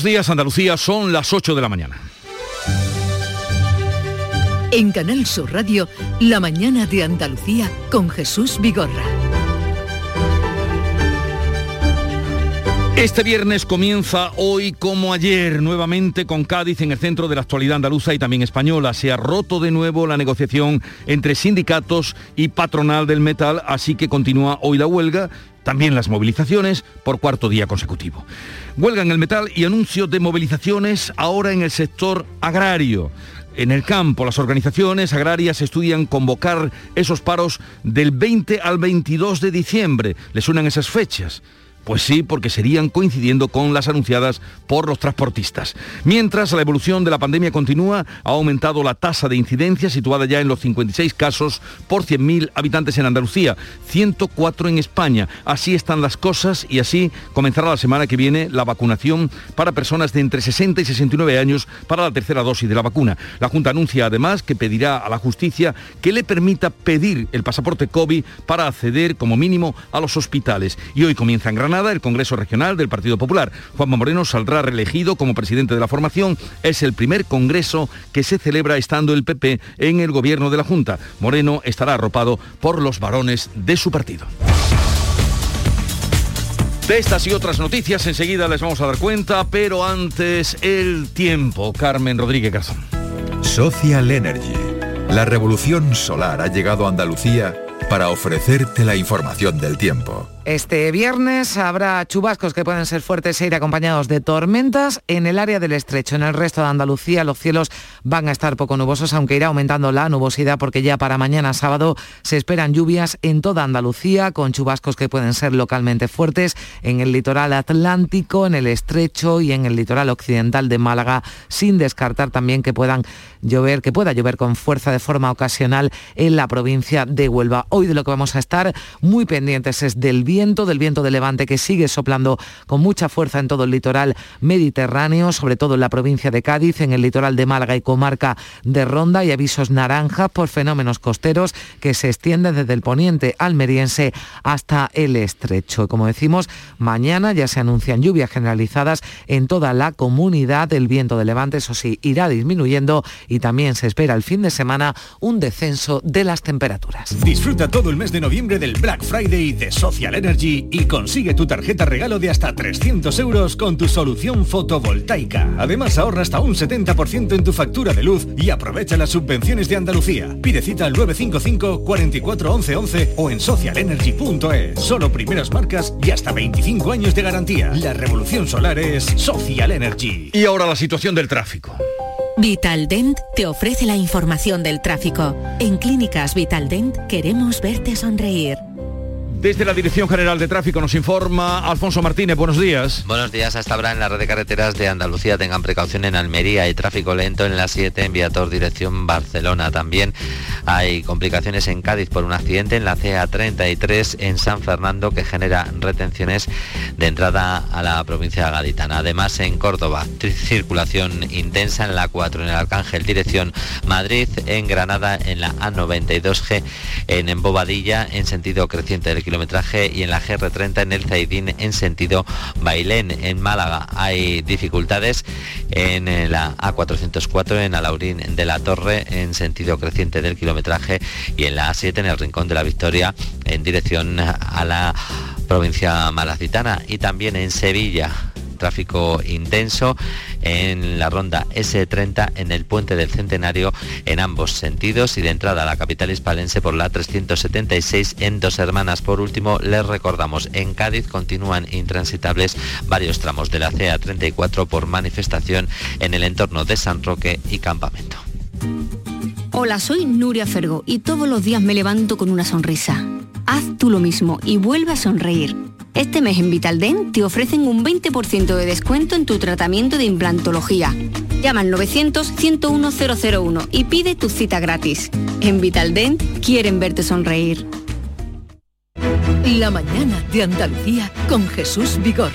Buenos días, Andalucía, son las 8 de la mañana. En Canal Sur Radio, La mañana de Andalucía con Jesús Vigorra. Este viernes comienza hoy como ayer, nuevamente con Cádiz en el centro de la actualidad andaluza y también española. Se ha roto de nuevo la negociación entre sindicatos y patronal del metal, así que continúa hoy la huelga también las movilizaciones por cuarto día consecutivo. Huelga en el metal y anuncio de movilizaciones ahora en el sector agrario. En el campo, las organizaciones agrarias estudian convocar esos paros del 20 al 22 de diciembre. ¿Les suenan esas fechas? Pues sí, porque serían coincidiendo con las anunciadas por los transportistas. Mientras la evolución de la pandemia continúa, ha aumentado la tasa de incidencia situada ya en los 56 casos por 100.000 habitantes en Andalucía, 104 en España. Así están las cosas y así comenzará la semana que viene la vacunación para personas de entre 60 y 69 años para la tercera dosis de la vacuna. La Junta anuncia además que pedirá a la justicia que le permita pedir el pasaporte COVID para acceder como mínimo a los hospitales. Y hoy comienza en Granada el Congreso Regional del Partido Popular. Juanma Moreno saldrá reelegido como presidente de la formación. Es el primer Congreso que se celebra estando el PP en el gobierno de la Junta. Moreno estará arropado por los varones de su partido. De estas y otras noticias enseguida les vamos a dar cuenta, pero antes el tiempo. Carmen Rodríguez Garzón. Social Energy. La revolución solar ha llegado a Andalucía para ofrecerte la información del tiempo. Este viernes habrá chubascos que pueden ser fuertes e ir acompañados de tormentas en el área del estrecho. En el resto de Andalucía los cielos van a estar poco nubosos, aunque irá aumentando la nubosidad porque ya para mañana sábado se esperan lluvias en toda Andalucía con chubascos que pueden ser localmente fuertes en el litoral atlántico, en el estrecho y en el litoral occidental de Málaga, sin descartar también que puedan llover, que pueda llover con fuerza de forma ocasional en la provincia de Huelva. Hoy de lo que vamos a estar muy pendientes es del del viento de levante que sigue soplando con mucha fuerza en todo el litoral mediterráneo, sobre todo en la provincia de Cádiz, en el litoral de Málaga y comarca de Ronda y avisos naranjas por fenómenos costeros que se extienden desde el poniente almeriense hasta el estrecho. Como decimos, mañana ya se anuncian lluvias generalizadas en toda la comunidad. El viento de levante, eso sí, irá disminuyendo y también se espera el fin de semana un descenso de las temperaturas. Disfruta todo el mes de noviembre del Black Friday de Social Energy y consigue tu tarjeta regalo de hasta 300 euros con tu solución fotovoltaica. Además ahorra hasta un 70% en tu factura de luz y aprovecha las subvenciones de Andalucía. Pide cita al 955 44 11 11 o en socialenergy.es. Solo primeras marcas y hasta 25 años de garantía. La revolución solar es Social Energy. Y ahora la situación del tráfico. Vitaldent te ofrece la información del tráfico. En Clínicas Vitaldent queremos verte sonreír. Desde la Dirección General de Tráfico nos informa Alfonso Martínez. Buenos días. Buenos días. Hasta ahora en la red de carreteras de Andalucía tengan precaución en Almería. Hay tráfico lento en la 7 en Viator dirección Barcelona. También hay complicaciones en Cádiz por un accidente en la CA33 en San Fernando que genera retenciones de entrada a la provincia gaditana. Además en Córdoba, circulación intensa en la 4 en el Arcángel dirección Madrid, en Granada en la A92G en Embobadilla en sentido creciente del kilometraje y en la GR30 en el Zaidín en sentido Bailén. En Málaga hay dificultades en la A404 en Alaurín de la Torre en sentido creciente del kilometraje y en la A7 en el Rincón de la Victoria en dirección a la provincia malacitana y también en Sevilla tráfico intenso en la ronda S30 en el puente del Centenario en ambos sentidos y de entrada a la capital hispalense por la 376 en Dos Hermanas. Por último, les recordamos, en Cádiz continúan intransitables varios tramos de la CA34 por manifestación en el entorno de San Roque y Campamento. Hola, soy Nuria Fergo y todos los días me levanto con una sonrisa. Haz tú lo mismo y vuelve a sonreír. Este mes en Vitaldent te ofrecen un 20% de descuento en tu tratamiento de implantología. Llama al 900-101-001 y pide tu cita gratis. En Vitaldent quieren verte sonreír. La mañana de Andalucía con Jesús Vigorra.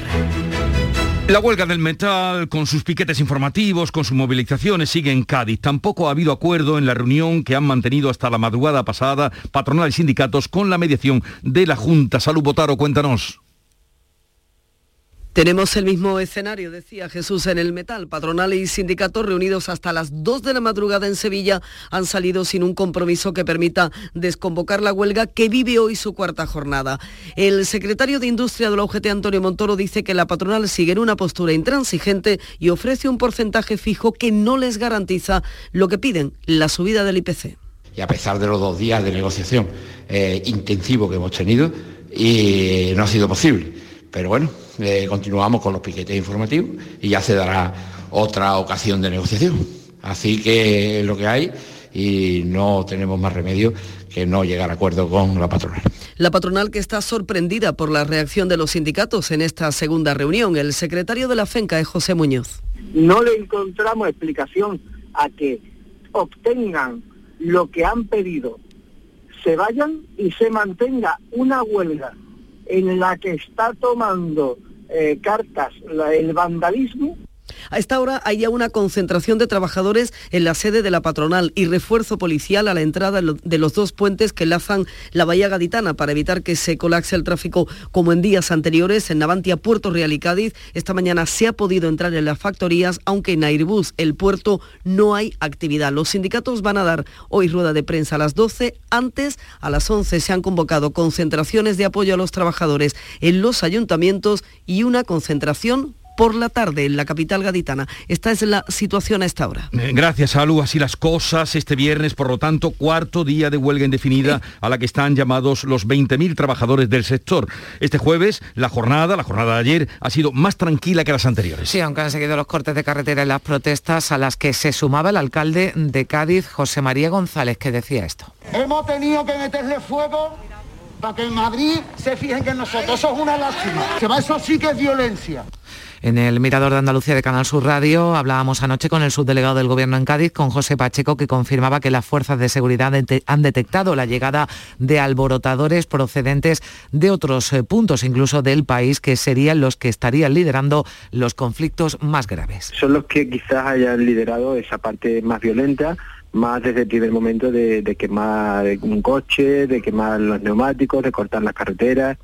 La huelga del metal, con sus piquetes informativos, con sus movilizaciones, sigue en Cádiz. Tampoco ha habido acuerdo en la reunión que han mantenido hasta la madrugada pasada patronal y sindicatos con la mediación de la Junta. Salud Botaro, cuéntanos. Tenemos el mismo escenario, decía Jesús, en el metal. Patronal y sindicatos reunidos hasta las 2 de la madrugada en Sevilla han salido sin un compromiso que permita desconvocar la huelga que vive hoy su cuarta jornada. El secretario de Industria de la UGT, Antonio Montoro, dice que la patronal sigue en una postura intransigente y ofrece un porcentaje fijo que no les garantiza lo que piden, la subida del IPC. Y a pesar de los dos días de negociación eh, intensivo que hemos tenido, no ha sido posible. Pero bueno, eh, continuamos con los piquetes informativos y ya se dará otra ocasión de negociación. Así que es lo que hay y no tenemos más remedio que no llegar a acuerdo con la patronal. La patronal que está sorprendida por la reacción de los sindicatos en esta segunda reunión. El secretario de la FENCA es José Muñoz. No le encontramos explicación a que obtengan lo que han pedido, se vayan y se mantenga una huelga en la que está tomando eh, cartas el vandalismo a esta hora hay ya una concentración de trabajadores en la sede de la patronal y refuerzo policial a la entrada de los dos puentes que enlazan la bahía gaditana para evitar que se colapse el tráfico como en días anteriores en Navantia, Puerto Real y Cádiz. Esta mañana se ha podido entrar en las factorías, aunque en Airbus, el puerto, no hay actividad. Los sindicatos van a dar hoy rueda de prensa a las 12. Antes, a las 11, se han convocado concentraciones de apoyo a los trabajadores en los ayuntamientos y una concentración por la tarde en la capital gaditana. Esta es la situación a esta hora. Eh, gracias, Salud. Así las cosas este viernes, por lo tanto, cuarto día de huelga indefinida a la que están llamados los 20.000 trabajadores del sector. Este jueves, la jornada, la jornada de ayer, ha sido más tranquila que las anteriores. Sí, aunque han seguido los cortes de carretera y las protestas a las que se sumaba el alcalde de Cádiz, José María González, que decía esto. Hemos tenido que meterle fuego para que en Madrid se fijen que nosotros. Eso es una lástima. Eso sí que es violencia. En el Mirador de Andalucía de Canal Sur Radio hablábamos anoche con el subdelegado del Gobierno en Cádiz, con José Pacheco, que confirmaba que las fuerzas de seguridad han detectado la llegada de alborotadores procedentes de otros eh, puntos, incluso del país, que serían los que estarían liderando los conflictos más graves. Son los que quizás hayan liderado esa parte más violenta más desde el primer momento de, quemar un coche, de quemar los neumáticos, de cortar las carreteras.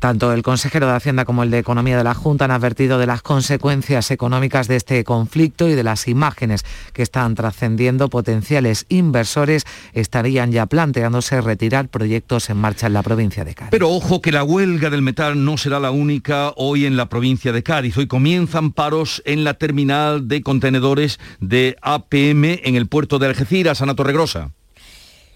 Tanto el consejero de Hacienda como el de Economía de la Junta han advertido de las consecuencias económicas de este conflicto y de las imágenes que están trascendiendo. Potenciales inversores estarían ya planteándose retirar proyectos en marcha en la provincia de Cádiz. Pero ojo que la huelga del metal no será la única hoy en la provincia de Cádiz. Hoy comienzan paros en la terminal de contenedores de APM en el puerto de Algeciras Algeciras, Ana Torregrosa.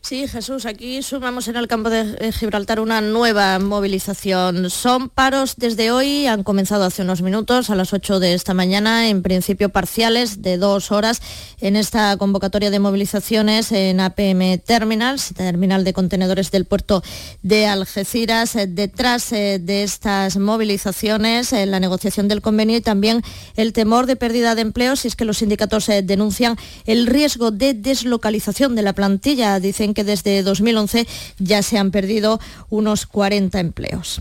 Sí, Jesús, aquí sumamos en el campo de Gibraltar una nueva movilización. Son paros desde hoy, han comenzado hace unos minutos, a las 8 de esta mañana, en principio parciales de dos horas en esta convocatoria de movilizaciones en APM Terminals, terminal de contenedores del puerto de Algeciras. Detrás eh, de estas movilizaciones, la negociación del convenio y también el temor de pérdida de empleo, si es que los sindicatos eh, denuncian el riesgo de deslocalización de la plantilla. Dicen que desde 2011 ya se han perdido unos 40 empleos.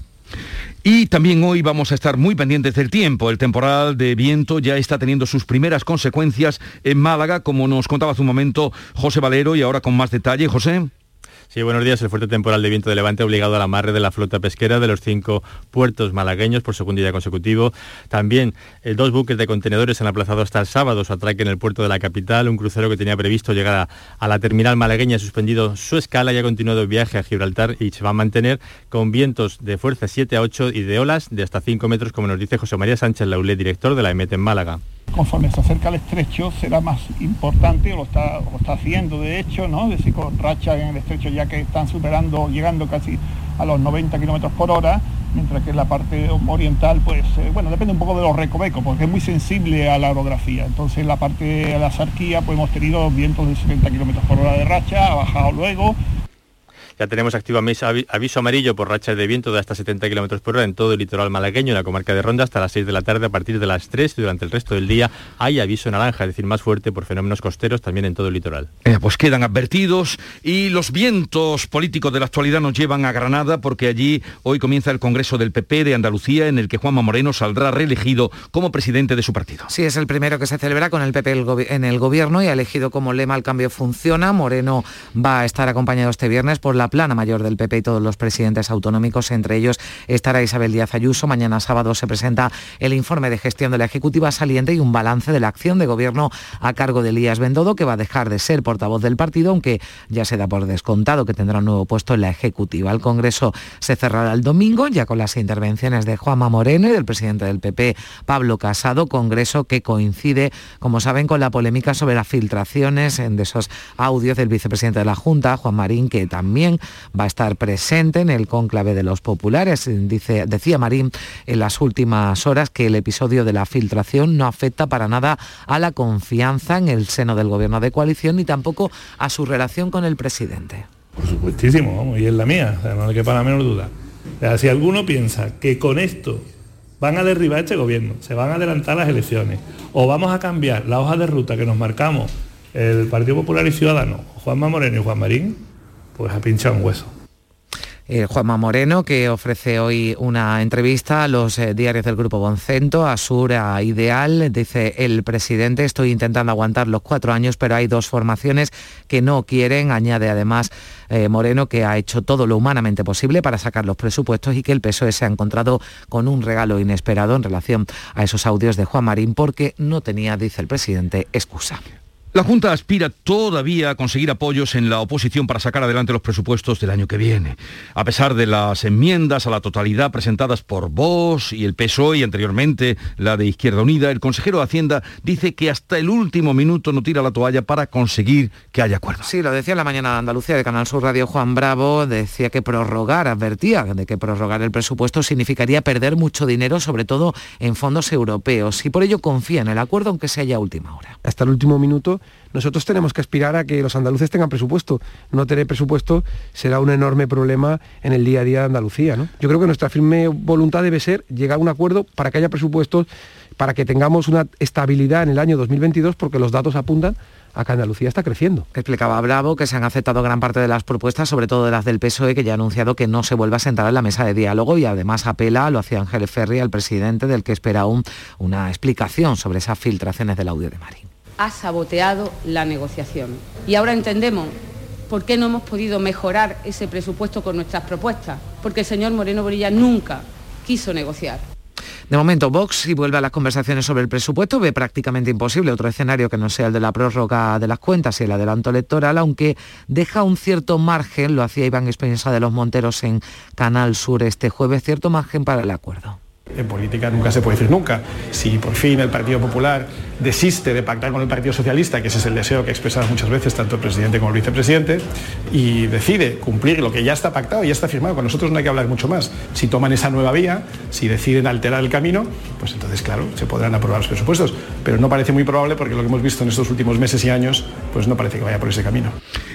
Y también hoy vamos a estar muy pendientes del tiempo. El temporal de viento ya está teniendo sus primeras consecuencias en Málaga, como nos contaba hace un momento José Valero, y ahora con más detalle. José. Sí, buenos días. El fuerte temporal de viento de levante ha obligado al amarre de la flota pesquera de los cinco puertos malagueños por segundo día consecutivo. También eh, dos buques de contenedores han aplazado hasta el sábado su atraque en el puerto de la capital. Un crucero que tenía previsto llegar a, la terminal malagueña ha suspendido su escala y ha continuado el viaje a Gibraltar y se va a mantener con vientos de fuerza 7 a 8 y de olas de hasta 5 metros, como nos dice José María Sánchez Laulé, director de la EMET en Málaga conforme se acerca al estrecho será más importante, o lo está, haciendo de hecho, ¿no? Es decir, con rachas en el estrecho ya que están superando, llegando casi a los 90 kilómetros por hora, mientras que en la parte oriental, pues, eh, bueno, depende un poco de los recovecos, porque es muy sensible a la orografía. Entonces, en la parte de la sarquía, pues hemos tenido vientos de 70 kilómetros por hora de racha, ha bajado luego, ya tenemos activo aviso amarillo por rachas de viento de hasta 70 km por hora en todo el litoral malagueño, en la comarca de Ronda, hasta las 6 de la tarde. A partir de las 3 y durante el resto del día hay aviso naranja, es decir, más fuerte por fenómenos costeros también en todo el litoral. Eh, pues quedan advertidos y los vientos políticos de la actualidad nos llevan a Granada porque allí hoy comienza el Congreso del PP de Andalucía en el que Juanma Moreno saldrá reelegido como presidente de su partido. Sí, es el primero que se celebra con el PP en el gobierno y ha elegido como lema el cambio funciona. Moreno va a estar acompañado este viernes por la plana mayor del PP y todos los presidentes autonómicos, entre ellos estará Isabel Díaz Ayuso. Mañana sábado se presenta el informe de gestión de la Ejecutiva saliente y un balance de la acción de gobierno a cargo de Elías Bendodo, que va a dejar de ser portavoz del partido, aunque ya se da por descontado que tendrá un nuevo puesto en la Ejecutiva. El Congreso se cerrará el domingo, ya con las intervenciones de Juanma Moreno y del presidente del PP, Pablo Casado, Congreso que coincide, como saben, con la polémica sobre las filtraciones de esos audios del vicepresidente de la Junta, Juan Marín, que también va a estar presente en el cónclave de los populares. Dice, decía Marín en las últimas horas que el episodio de la filtración no afecta para nada a la confianza en el seno del gobierno de coalición ni tampoco a su relación con el presidente. Por supuestísimo, vamos, y es la mía, no hay que para la menor duda. si alguno piensa que con esto van a derribar este gobierno, se van a adelantar las elecciones, o vamos a cambiar la hoja de ruta que nos marcamos el Partido Popular y Ciudadanos, Juanma Moreno y Juan Marín, pues ha pinchado un hueso. Eh, Juanma Moreno, que ofrece hoy una entrevista a los eh, diarios del Grupo Boncento, a Sur, a Ideal. Dice el presidente, estoy intentando aguantar los cuatro años, pero hay dos formaciones que no quieren. Añade además eh, Moreno que ha hecho todo lo humanamente posible para sacar los presupuestos y que el PSOE se ha encontrado con un regalo inesperado en relación a esos audios de Juan Marín porque no tenía, dice el presidente, excusa. La Junta aspira todavía a conseguir apoyos en la oposición para sacar adelante los presupuestos del año que viene. A pesar de las enmiendas a la totalidad presentadas por Vox y el PSOE y anteriormente la de Izquierda Unida, el consejero de Hacienda dice que hasta el último minuto no tira la toalla para conseguir que haya acuerdo. Sí, lo decía la mañana de Andalucía de Canal Sur Radio Juan Bravo, decía que prorrogar, advertía de que prorrogar el presupuesto significaría perder mucho dinero, sobre todo en fondos europeos, y por ello confía en el acuerdo aunque sea ya última hora. Hasta el último minuto nosotros tenemos que aspirar a que los andaluces tengan presupuesto. No tener presupuesto será un enorme problema en el día a día de Andalucía. Yo creo que nuestra firme voluntad debe ser llegar a un acuerdo para que haya presupuestos, para que tengamos una estabilidad en el año 2022, porque los datos apuntan a que Andalucía está creciendo. Explicaba Bravo que se han aceptado gran parte de las propuestas, sobre todo de las del PSOE, que ya ha anunciado que no se vuelva a sentar en la mesa de diálogo y además apela, lo hacía Ángel Ferri, al presidente, del que espera aún una explicación sobre esas filtraciones del audio de Marín ha saboteado la negociación. Y ahora entendemos por qué no hemos podido mejorar ese presupuesto con nuestras propuestas, porque el señor Moreno Borilla nunca quiso negociar. De momento, Vox, si vuelve a las conversaciones sobre el presupuesto, ve prácticamente imposible otro escenario que no sea el de la prórroga de las cuentas y el adelanto electoral, aunque deja un cierto margen, lo hacía Iván Espensa de los Monteros en Canal Sur este jueves, cierto margen para el acuerdo. En política nunca se puede decir nunca. Si por fin el Partido Popular desiste de pactar con el Partido Socialista, que ese es el deseo que ha expresado muchas veces tanto el presidente como el vicepresidente, y decide cumplir lo que ya está pactado, ya está firmado, con nosotros no hay que hablar mucho más. Si toman esa nueva vía, si deciden alterar el camino, pues entonces, claro, se podrán aprobar los presupuestos. Pero no parece muy probable porque lo que hemos visto en estos últimos meses y años, pues no parece que vaya por ese camino.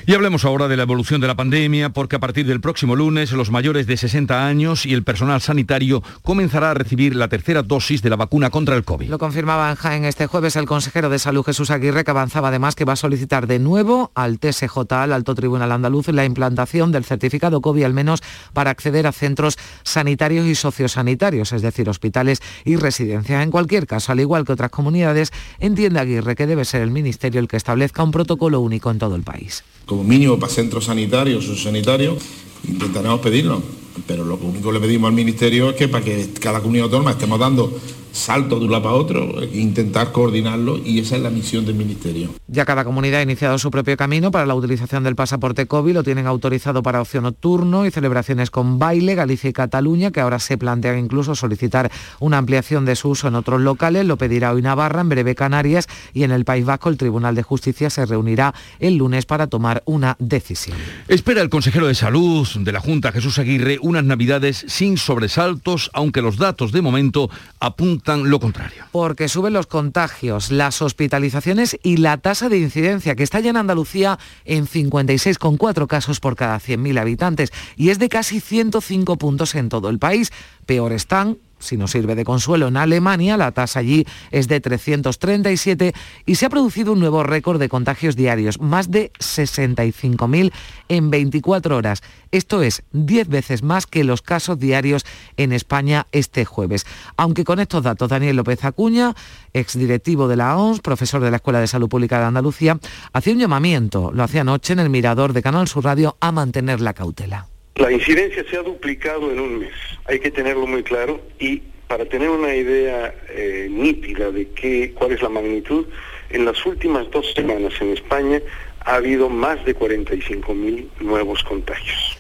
Y hablemos ahora de la evolución de la pandemia, porque a partir del próximo lunes los mayores de 60 años y el personal sanitario comenzará a recibir la tercera dosis de la vacuna contra el COVID. Lo confirmaba en Jaén este jueves el consejero de Salud Jesús Aguirre, que avanzaba además que va a solicitar de nuevo al TSJ, al Alto Tribunal Andaluz, la implantación del certificado COVID al menos para acceder a centros sanitarios y sociosanitarios, es decir, hospitales y residencias. En cualquier caso, al igual que otras comunidades, entiende Aguirre que debe ser el Ministerio el que establezca un protocolo único en todo el país. Como mínimo para centros sanitarios, sociosanitarios, intentaremos pedirlo pero lo único que le pedimos al Ministerio es que para que cada comunidad autónoma estemos dando salto de un lado para otro, intentar coordinarlo y esa es la misión del Ministerio. Ya cada comunidad ha iniciado su propio camino para la utilización del pasaporte COVID, lo tienen autorizado para ocio nocturno y celebraciones con baile, Galicia y Cataluña, que ahora se plantea incluso solicitar una ampliación de su uso en otros locales, lo pedirá hoy Navarra, en breve Canarias y en el País Vasco el Tribunal de Justicia se reunirá el lunes para tomar una decisión. Espera el consejero de Salud de la Junta, Jesús Aguirre, unas navidades sin sobresaltos, aunque los datos de momento apuntan lo contrario. Porque suben los contagios, las hospitalizaciones y la tasa de incidencia, que está ya en Andalucía en 56,4 casos por cada 100.000 habitantes y es de casi 105 puntos en todo el país. Peor están Si nos sirve de consuelo, en Alemania la tasa allí es de 337 y se ha producido un nuevo récord de contagios diarios, más de 65.000 en 24 horas. Esto es 10 veces más que los casos diarios en España este jueves. Aunque con estos datos, Daniel López Acuña, exdirectivo de la ONS, profesor de la Escuela de Salud Pública de Andalucía, hacía un llamamiento, lo hacía anoche en el Mirador de Canal Sur Radio, a mantener la cautela. La incidencia se ha duplicado en un mes, hay que tenerlo muy claro y para tener una idea eh, nítida de qué, cuál es la magnitud, en las últimas dos semanas en España ha habido más de 45.000 nuevos contagios.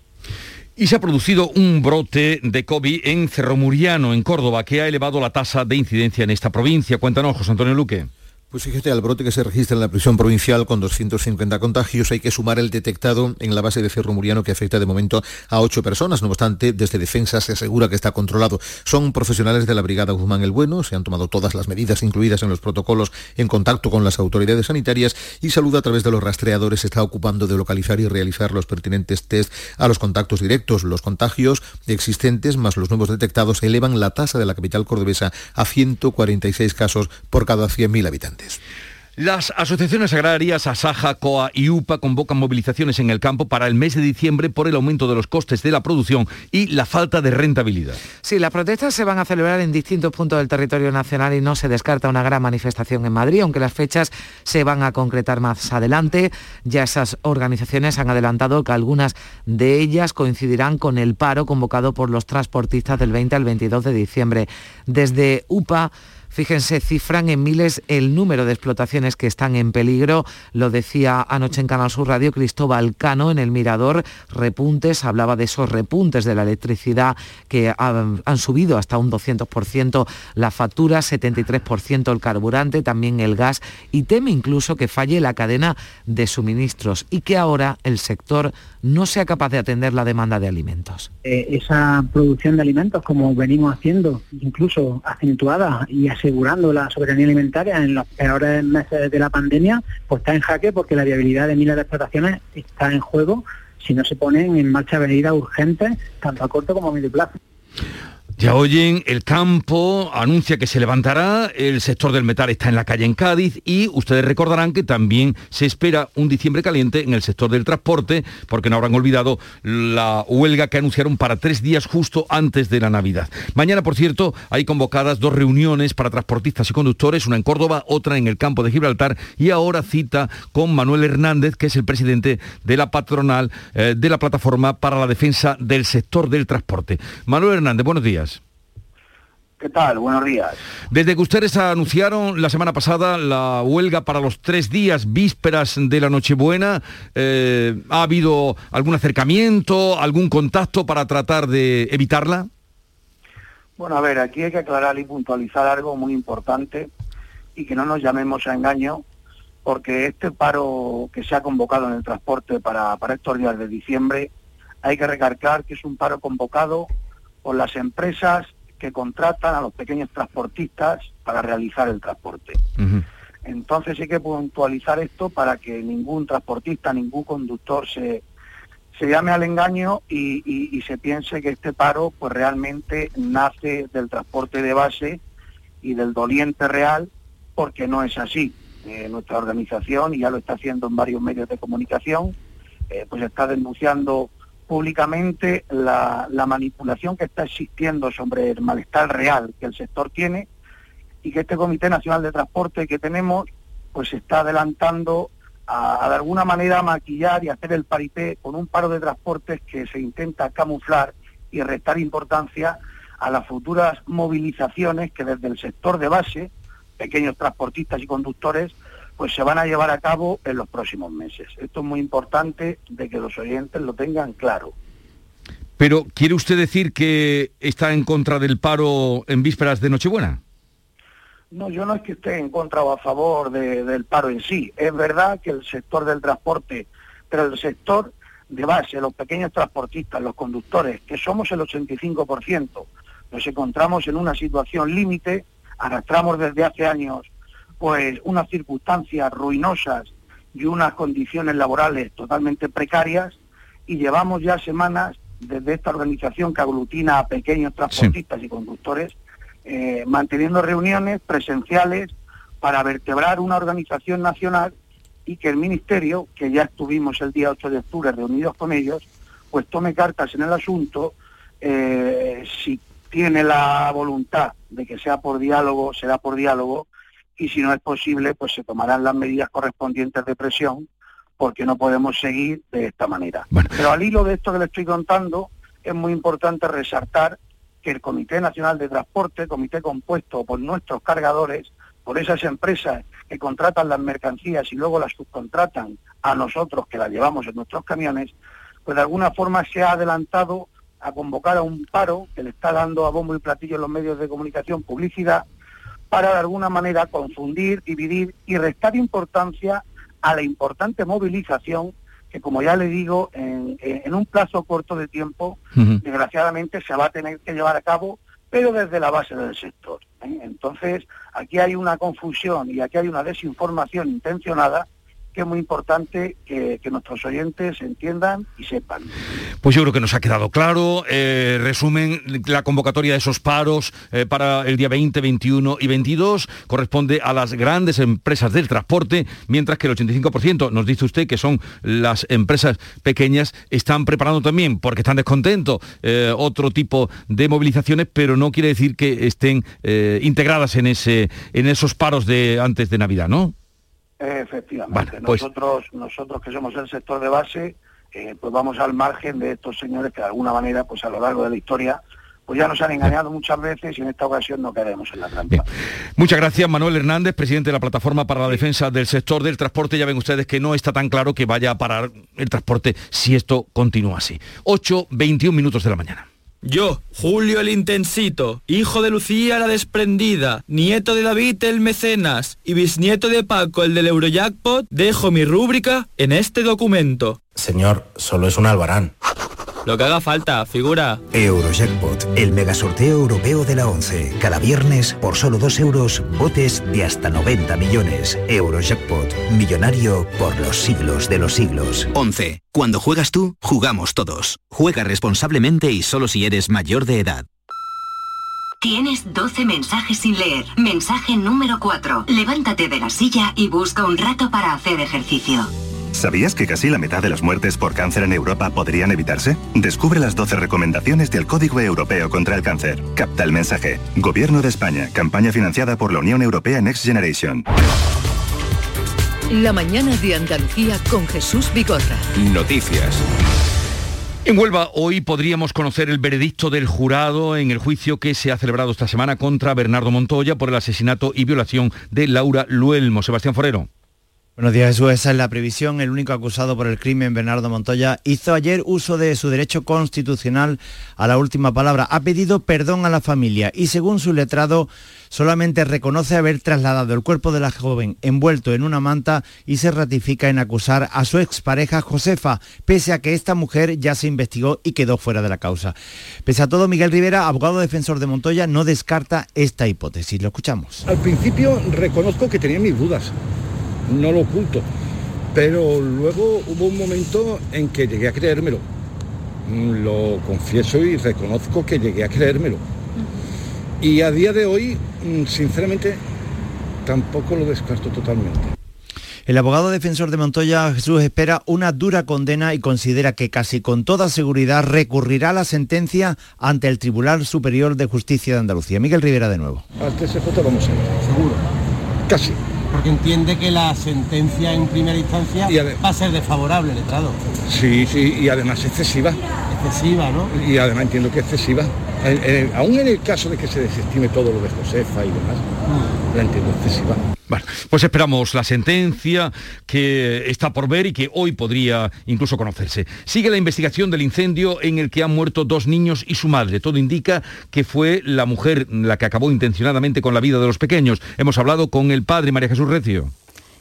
Y se ha producido un brote de COVID en Cerro Muriano, en Córdoba, que ha elevado la tasa de incidencia en esta provincia. Cuéntanos, José Antonio Luque. Pues fíjate, al brote que se registra en la prisión provincial con 250 contagios hay que sumar el detectado en la base de Cerro Muriano que afecta de momento a ocho personas. No obstante, desde Defensa se asegura que está controlado. Son profesionales de la Brigada Guzmán el Bueno, se han tomado todas las medidas incluidas en los protocolos en contacto con las autoridades sanitarias y Salud a través de los rastreadores está ocupando de localizar y realizar los pertinentes test a los contactos directos. Los contagios existentes más los nuevos detectados elevan la tasa de la capital cordobesa a 146 casos por cada 100.000 habitantes. Las asociaciones agrarias Asaja, COA y UPA convocan movilizaciones en el campo para el mes de diciembre por el aumento de los costes de la producción y la falta de rentabilidad. Sí, las protestas se van a celebrar en distintos puntos del territorio nacional y no se descarta una gran manifestación en Madrid, aunque las fechas se van a concretar más adelante. Ya esas organizaciones han adelantado que algunas de ellas coincidirán con el paro convocado por los transportistas del 20 al 22 de diciembre. Desde UPA Fíjense, cifran en miles el número de explotaciones que están en peligro. Lo decía anoche en Canal Sur Radio Cristóbal Cano en el Mirador. Repuntes, hablaba de esos repuntes de la electricidad que han, han subido hasta un 200% la factura, 73% el carburante, también el gas y teme incluso que falle la cadena de suministros y que ahora el sector no sea capaz de atender la demanda de alimentos. Eh, esa producción de alimentos, como venimos haciendo, incluso acentuada y asegurando la soberanía alimentaria en los peores meses de la pandemia, pues está en jaque porque la viabilidad de miles de explotaciones está en juego si no se ponen en marcha medidas urgentes, tanto a corto como a medio plazo. Ya oyen, el campo anuncia que se levantará, el sector del metal está en la calle en Cádiz y ustedes recordarán que también se espera un diciembre caliente en el sector del transporte, porque no habrán olvidado la huelga que anunciaron para tres días justo antes de la Navidad. Mañana, por cierto, hay convocadas dos reuniones para transportistas y conductores, una en Córdoba, otra en el campo de Gibraltar y ahora cita con Manuel Hernández, que es el presidente de la patronal eh, de la plataforma para la defensa del sector del transporte. Manuel Hernández, buenos días. ¿Qué tal? Buenos días. Desde que ustedes anunciaron la semana pasada la huelga para los tres días vísperas de la Nochebuena, eh, ¿ha habido algún acercamiento, algún contacto para tratar de evitarla? Bueno, a ver, aquí hay que aclarar y puntualizar algo muy importante y que no nos llamemos a engaño, porque este paro que se ha convocado en el transporte para, para estos días de diciembre, hay que recalcar que es un paro convocado por las empresas que contratan a los pequeños transportistas para realizar el transporte. Entonces hay que puntualizar esto para que ningún transportista, ningún conductor se, se llame al engaño y, se piense que este paro pues realmente nace del transporte de base y del doliente real, porque no es así. Eh, nuestra organización, y ya lo está haciendo en varios medios de comunicación, eh, pues está denunciando públicamente la, manipulación que está existiendo sobre el malestar real que el sector tiene y que este Comité Nacional de Transporte que tenemos pues está adelantando a, de alguna manera maquillar y hacer el parité con un paro de transportes que se intenta camuflar y restar importancia a las futuras movilizaciones que desde el sector de base, pequeños transportistas y conductores, pues se van a llevar a cabo en los próximos meses. Esto es muy importante de que los oyentes lo tengan claro. Pero, ¿quiere usted decir que está en contra del paro en vísperas de Nochebuena? No, yo no es que esté en contra o a favor del paro en sí. Es verdad que el sector del transporte, pero el sector de base, los pequeños transportistas, los conductores, que somos el 85%, nos encontramos en una situación límite, arrastramos desde hace años pues unas circunstancias ruinosas y unas condiciones laborales totalmente precarias y llevamos ya semanas desde esta organización que aglutina a pequeños transportistas y conductores eh, manteniendo reuniones presenciales para vertebrar una organización nacional y que el Ministerio, que ya estuvimos el día 8 de octubre reunidos con ellos, pues tome cartas en el asunto, eh, si tiene la voluntad de que sea por diálogo, será por diálogo, y si no es posible, pues se tomarán las medidas correspondientes de presión, porque no podemos seguir de esta manera. Pero al hilo de esto que le estoy contando, es muy importante resaltar que el Comité Nacional de Transporte, comité compuesto por nuestros cargadores, por esas empresas que contratan las mercancías y luego las subcontratan a nosotros que las llevamos en nuestros camiones, pues de alguna forma se ha adelantado a convocar a un paro que le está dando a bombo y platillo en los medios de comunicación publicidad para de alguna manera confundir, dividir y restar importancia a la importante movilización que, como ya le digo, en, un plazo corto de tiempo, desgraciadamente se va a tener que llevar a cabo, pero desde la base del sector. ¿eh? Entonces, aquí hay una confusión y aquí hay una desinformación intencionada que es muy importante que, nuestros oyentes entiendan y sepan. Pues yo creo que nos ha quedado claro. Eh, resumen, la convocatoria de esos paros eh, para el día 20, 21 y 22 corresponde a las grandes empresas del transporte, mientras que el 85%, nos dice usted que son las empresas pequeñas, están preparando también, porque están descontentos, eh, otro tipo de movilizaciones, pero no quiere decir que estén integradas en, ese, en esos paros de antes de Navidad, ¿no? Efectivamente. Pues- nosotros, nosotros que somos el sector de base, eh, pues vamos al margen de estos señores que de alguna manera, pues a lo largo de la historia, pues ya nos han engañado muchas veces y en esta ocasión no queremos en la trampa. Muchas gracias Manuel Hernández, presidente de la Plataforma para la Defensa del Sector del Transporte. Ya ven ustedes que no está tan claro que vaya a parar el transporte si esto continúa así. 8, 21 minutos de la mañana. Yo, Julio el Intensito, hijo de Lucía la Desprendida, nieto de David el Mecenas y bisnieto de Paco el del Eurojackpot, dejo mi rúbrica en este documento. Señor, solo es un albarán. Lo que haga falta, figura. Eurojackpot, el megasorteo europeo de la 11. Cada viernes, por solo 2 euros, botes de hasta 90 millones. Eurojackpot, millonario por los siglos de los siglos. 11. Cuando juegas tú, jugamos todos. Juega responsablemente y solo si eres mayor de edad. Tienes 12 mensajes sin leer. Mensaje número 4. Levántate de la silla y busca un rato para hacer ejercicio. ¿Sabías que casi la mitad de las muertes por cáncer en Europa podrían evitarse? Descubre las 12 recomendaciones del Código Europeo contra el Cáncer. Capta el mensaje. Gobierno de España. Campaña financiada por la Unión Europea Next Generation. La mañana de Andalucía con Jesús Bigorra. Noticias. En Huelva hoy podríamos conocer el veredicto del jurado en el juicio que se ha celebrado esta semana contra Bernardo Montoya por el asesinato y violación de Laura Luelmo. Sebastián Forero. Buenos días, Jesús. Esa es la previsión. El único acusado por el crimen, Bernardo Montoya, hizo ayer uso de su derecho constitucional a la última palabra. Ha pedido perdón a la familia y, según su letrado, solamente reconoce haber trasladado el cuerpo de la joven envuelto en una manta y se ratifica en acusar a su expareja Josefa, pese a que esta mujer ya se investigó y quedó fuera de la causa. Pese a todo, Miguel Rivera, abogado defensor de Montoya, no descarta esta hipótesis. Lo escuchamos. Al principio reconozco que tenía mis dudas no lo oculto. Pero luego hubo un momento en que llegué a creérmelo. Lo confieso y reconozco que llegué a creérmelo. Y a día de hoy, mm, sinceramente, tampoco lo descarto totalmente. El abogado defensor de Montoya, Jesús, espera una dura condena y considera que casi con toda seguridad recurrirá la sentencia ante el Tribunal Superior de Justicia de Andalucía. Miguel Rivera de nuevo. Al TSJ vamos a ir. Seguro. Casi porque entiende que la sentencia en primera instancia va a ser desfavorable, letrado. Sí, sí, y además excesiva. Excesiva, ¿no? Y además entiendo que excesiva. aún en el caso de que se desestime todo lo de Josefa y demás, mm. la entiendo excesiva. Bueno, pues esperamos la sentencia que está por ver y que hoy podría incluso conocerse. Sigue la investigación del incendio en el que han muerto dos niños y su madre. Todo indica que fue la mujer la que acabó intencionadamente con la vida de los pequeños. Hemos hablado con el padre María Jesús Recio.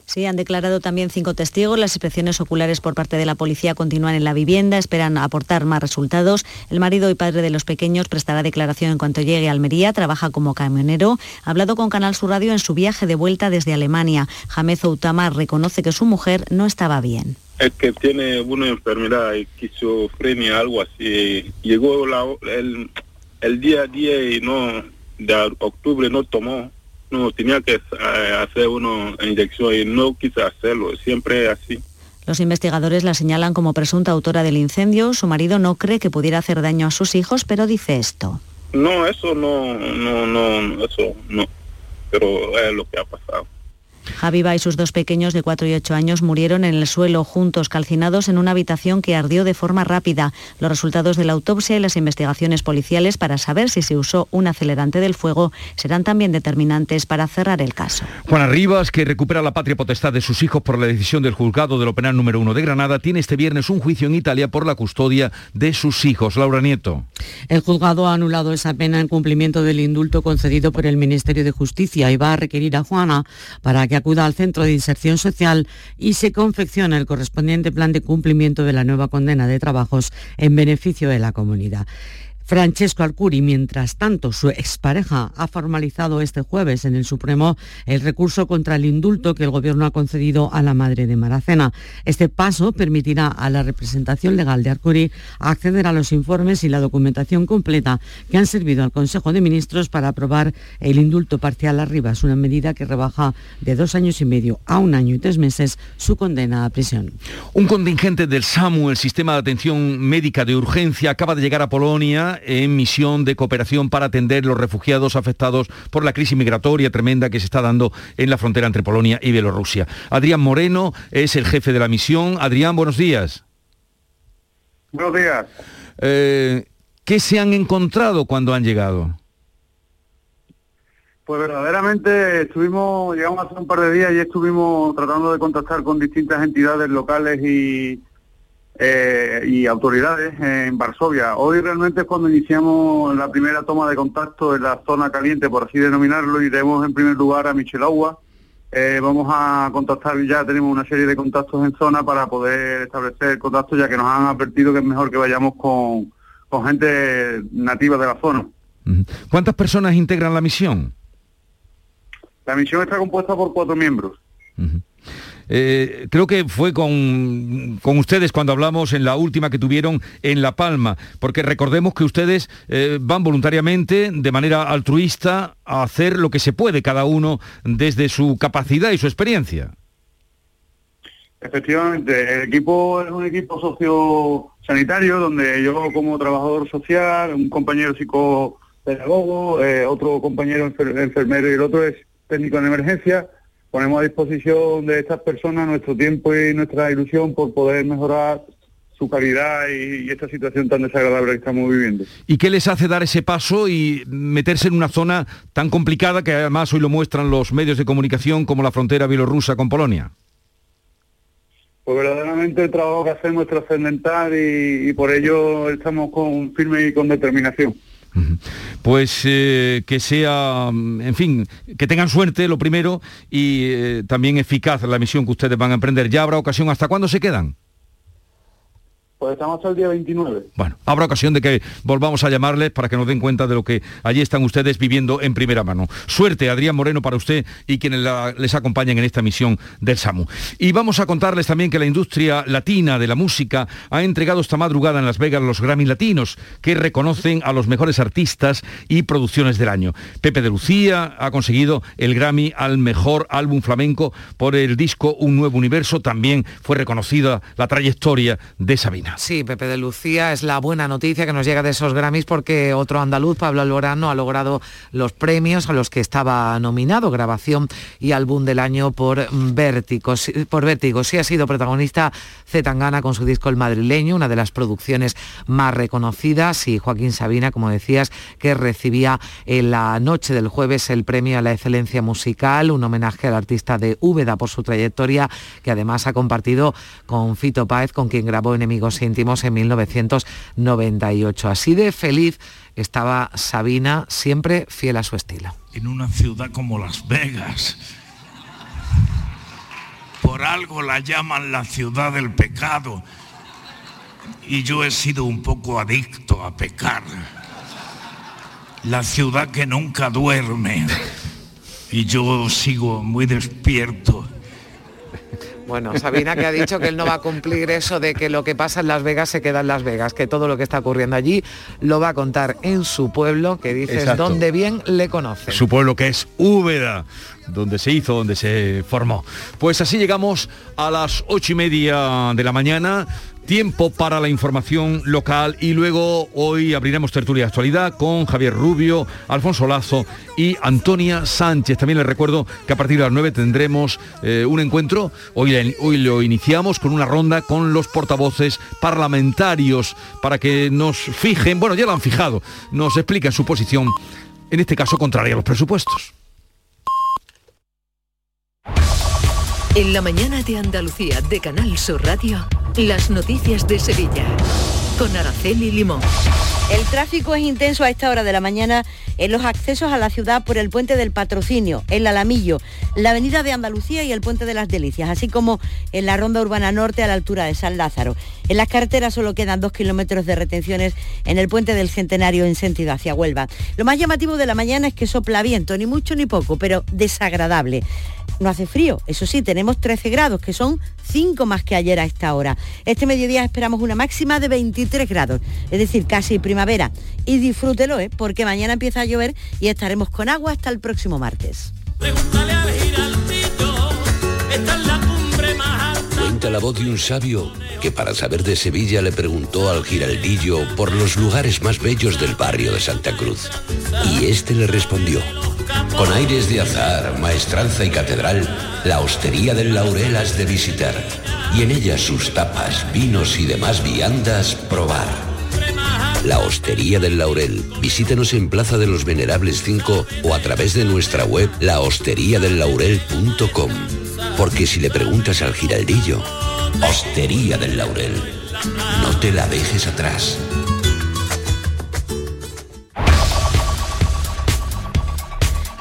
Sí, han declarado también cinco testigos. Las inspecciones oculares por parte de la policía continúan en la vivienda, esperan aportar más resultados. El marido y padre de los pequeños prestará declaración en cuanto llegue a Almería, trabaja como camionero. Ha hablado con Canal Sur Radio en su viaje de vuelta desde Alemania. Jamez Outama reconoce que su mujer no estaba bien. Es que tiene una enfermedad, esquizofrenia, algo así. Llegó el, el día a día y no, de octubre no tomó, no tenía que eh, hacer una inyección y no quise hacerlo, siempre así. Los investigadores la señalan como presunta autora del incendio. Su marido no cree que pudiera hacer daño a sus hijos, pero dice esto. No, eso no, no, no, eso no. Pero es lo que ha pasado. Javiva y sus dos pequeños de 4 y 8 años murieron en el suelo juntos, calcinados en una habitación que ardió de forma rápida. Los resultados de la autopsia y las investigaciones policiales para saber si se usó un acelerante del fuego serán también determinantes para cerrar el caso. Juana Rivas, que recupera la patria potestad de sus hijos por la decisión del juzgado de lo penal número uno de Granada, tiene este viernes un juicio en Italia por la custodia de sus hijos. Laura Nieto. El juzgado ha anulado esa pena en cumplimiento del indulto concedido por el Ministerio de Justicia y va a requerir a Juana para que acuda al centro de inserción social y se confecciona el correspondiente plan de cumplimiento de la nueva condena de trabajos en beneficio de la comunidad. Francesco Alcuri. Mientras tanto, su expareja ha formalizado este jueves en el Supremo el recurso contra el indulto que el Gobierno ha concedido a la madre de Maracena. Este paso permitirá a la representación legal de Alcuri acceder a los informes y la documentación completa que han servido al Consejo de Ministros para aprobar el indulto parcial a Rivas, una medida que rebaja de dos años y medio a un año y tres meses su condena a prisión. Un contingente del SAMU, el Sistema de Atención Médica de Urgencia, acaba de llegar a Polonia en misión de cooperación para atender los refugiados afectados por la crisis migratoria tremenda que se está dando en la frontera entre Polonia y Bielorrusia. Adrián Moreno es el jefe de la misión. Adrián, buenos días. Buenos días. Eh, ¿Qué se han encontrado cuando han llegado? Pues verdaderamente estuvimos, llegamos hace un par de días y estuvimos tratando de contactar con distintas entidades locales y, eh, y autoridades en Varsovia. Hoy realmente es cuando iniciamos la primera toma de contacto en la zona caliente, por así denominarlo, iremos en primer lugar a Michelagua. Eh, vamos a contactar, ya tenemos una serie de contactos en zona para poder establecer contactos, ya que nos han advertido que es mejor que vayamos con, con gente nativa de la zona. ¿Cuántas personas integran la misión? La misión está compuesta por cuatro miembros. Eh, creo que fue con, ustedes cuando hablamos en la última que tuvieron en La Palma, porque recordemos que ustedes eh, van voluntariamente, de manera altruista, a hacer lo que se puede cada uno desde su capacidad y su experiencia. Efectivamente, el equipo es un equipo sociosanitario donde yo como trabajador social, un compañero psicopedagogo, eh, otro compañero enfermero y el otro es técnico en emergencia, ponemos a disposición de estas personas nuestro tiempo y nuestra ilusión por poder mejorar su calidad y, esta situación tan desagradable que estamos viviendo. ¿Y qué les hace dar ese paso y meterse en una zona tan complicada que además hoy lo muestran los medios de comunicación como la frontera bielorrusa con Polonia? Pues verdaderamente el trabajo que hacemos es trascendental y, y por ello estamos con firme y con determinación. Pues eh, que sea, en fin, que tengan suerte lo primero y eh, también eficaz la misión que ustedes van a emprender. ¿Ya habrá ocasión? ¿Hasta cuándo se quedan? Pues estamos hasta el día 29. Bueno, habrá ocasión de que volvamos a llamarles para que nos den cuenta de lo que allí están ustedes viviendo en primera mano. Suerte, Adrián Moreno, para usted y quienes les acompañan en esta misión del SAMU. Y vamos a contarles también que la industria latina de la música ha entregado esta madrugada en Las Vegas los Grammy Latinos, que reconocen a los mejores artistas y producciones del año. Pepe de Lucía ha conseguido el Grammy al mejor álbum flamenco por el disco Un Nuevo Universo. También fue reconocida la trayectoria de Sabina. Sí, Pepe de Lucía es la buena noticia que nos llega de esos Grammys porque otro andaluz, Pablo Alborano, ha logrado los premios a los que estaba nominado, grabación y álbum del año por Vértigo. Por Vértigo. Sí ha sido protagonista Zetangana con su disco El Madrileño, una de las producciones más reconocidas, y Joaquín Sabina, como decías, que recibía en la noche del jueves el premio a la excelencia musical, un homenaje al artista de Úbeda por su trayectoria, que además ha compartido con Fito Páez, con quien grabó Enemigos íntimos en 1998. Así de feliz estaba Sabina, siempre fiel a su estilo. En una ciudad como Las Vegas, por algo la llaman la ciudad del pecado, y yo he sido un poco adicto a pecar. La ciudad que nunca duerme, y yo sigo muy despierto Bueno, Sabina que ha dicho que él no va a cumplir eso de que lo que pasa en Las Vegas se queda en Las Vegas, que todo lo que está ocurriendo allí lo va a contar en su pueblo, que dices Exacto. donde bien le conoce. Su pueblo que es Úbeda, donde se hizo, donde se formó. Pues así llegamos a las ocho y media de la mañana. Tiempo para la información local y luego hoy abriremos tertulia de actualidad con Javier Rubio, Alfonso Lazo y Antonia Sánchez. También les recuerdo que a partir de las 9 tendremos eh, un encuentro. Hoy, hoy lo iniciamos con una ronda con los portavoces parlamentarios para que nos fijen, bueno, ya lo han fijado, nos expliquen su posición, en este caso contraria a los presupuestos. En la mañana de Andalucía de Canal Sur Radio, las noticias de Sevilla. Con Araceli Limón. El tráfico es intenso a esta hora de la mañana en los accesos a la ciudad por el puente del Patrocinio, el Alamillo, la avenida de Andalucía y el puente de las Delicias, así como en la ronda urbana norte a la altura de San Lázaro. En las carreteras solo quedan dos kilómetros de retenciones en el puente del Centenario en sentido hacia Huelva. Lo más llamativo de la mañana es que sopla viento, ni mucho ni poco, pero desagradable. No hace frío, eso sí, tenemos 13 grados, que son 5 más que ayer a esta hora. Este mediodía esperamos una máxima de 23 grados, es decir, casi primavera. Y disfrútelo, ¿eh? porque mañana empieza a llover y estaremos con agua hasta el próximo martes. Cuenta la voz de un sabio que para saber de Sevilla le preguntó al giraldillo por los lugares más bellos del barrio de Santa Cruz. Y este le respondió, con aires de azar, maestranza y catedral, la hostería del Laurel has de visitar y en ella sus tapas, vinos y demás viandas probar. La Hostería del Laurel. Visítanos en Plaza de los Venerables 5 o a través de nuestra web lahosteriadellaurel.com. Porque si le preguntas al giraldillo, Hostería del Laurel, no te la dejes atrás.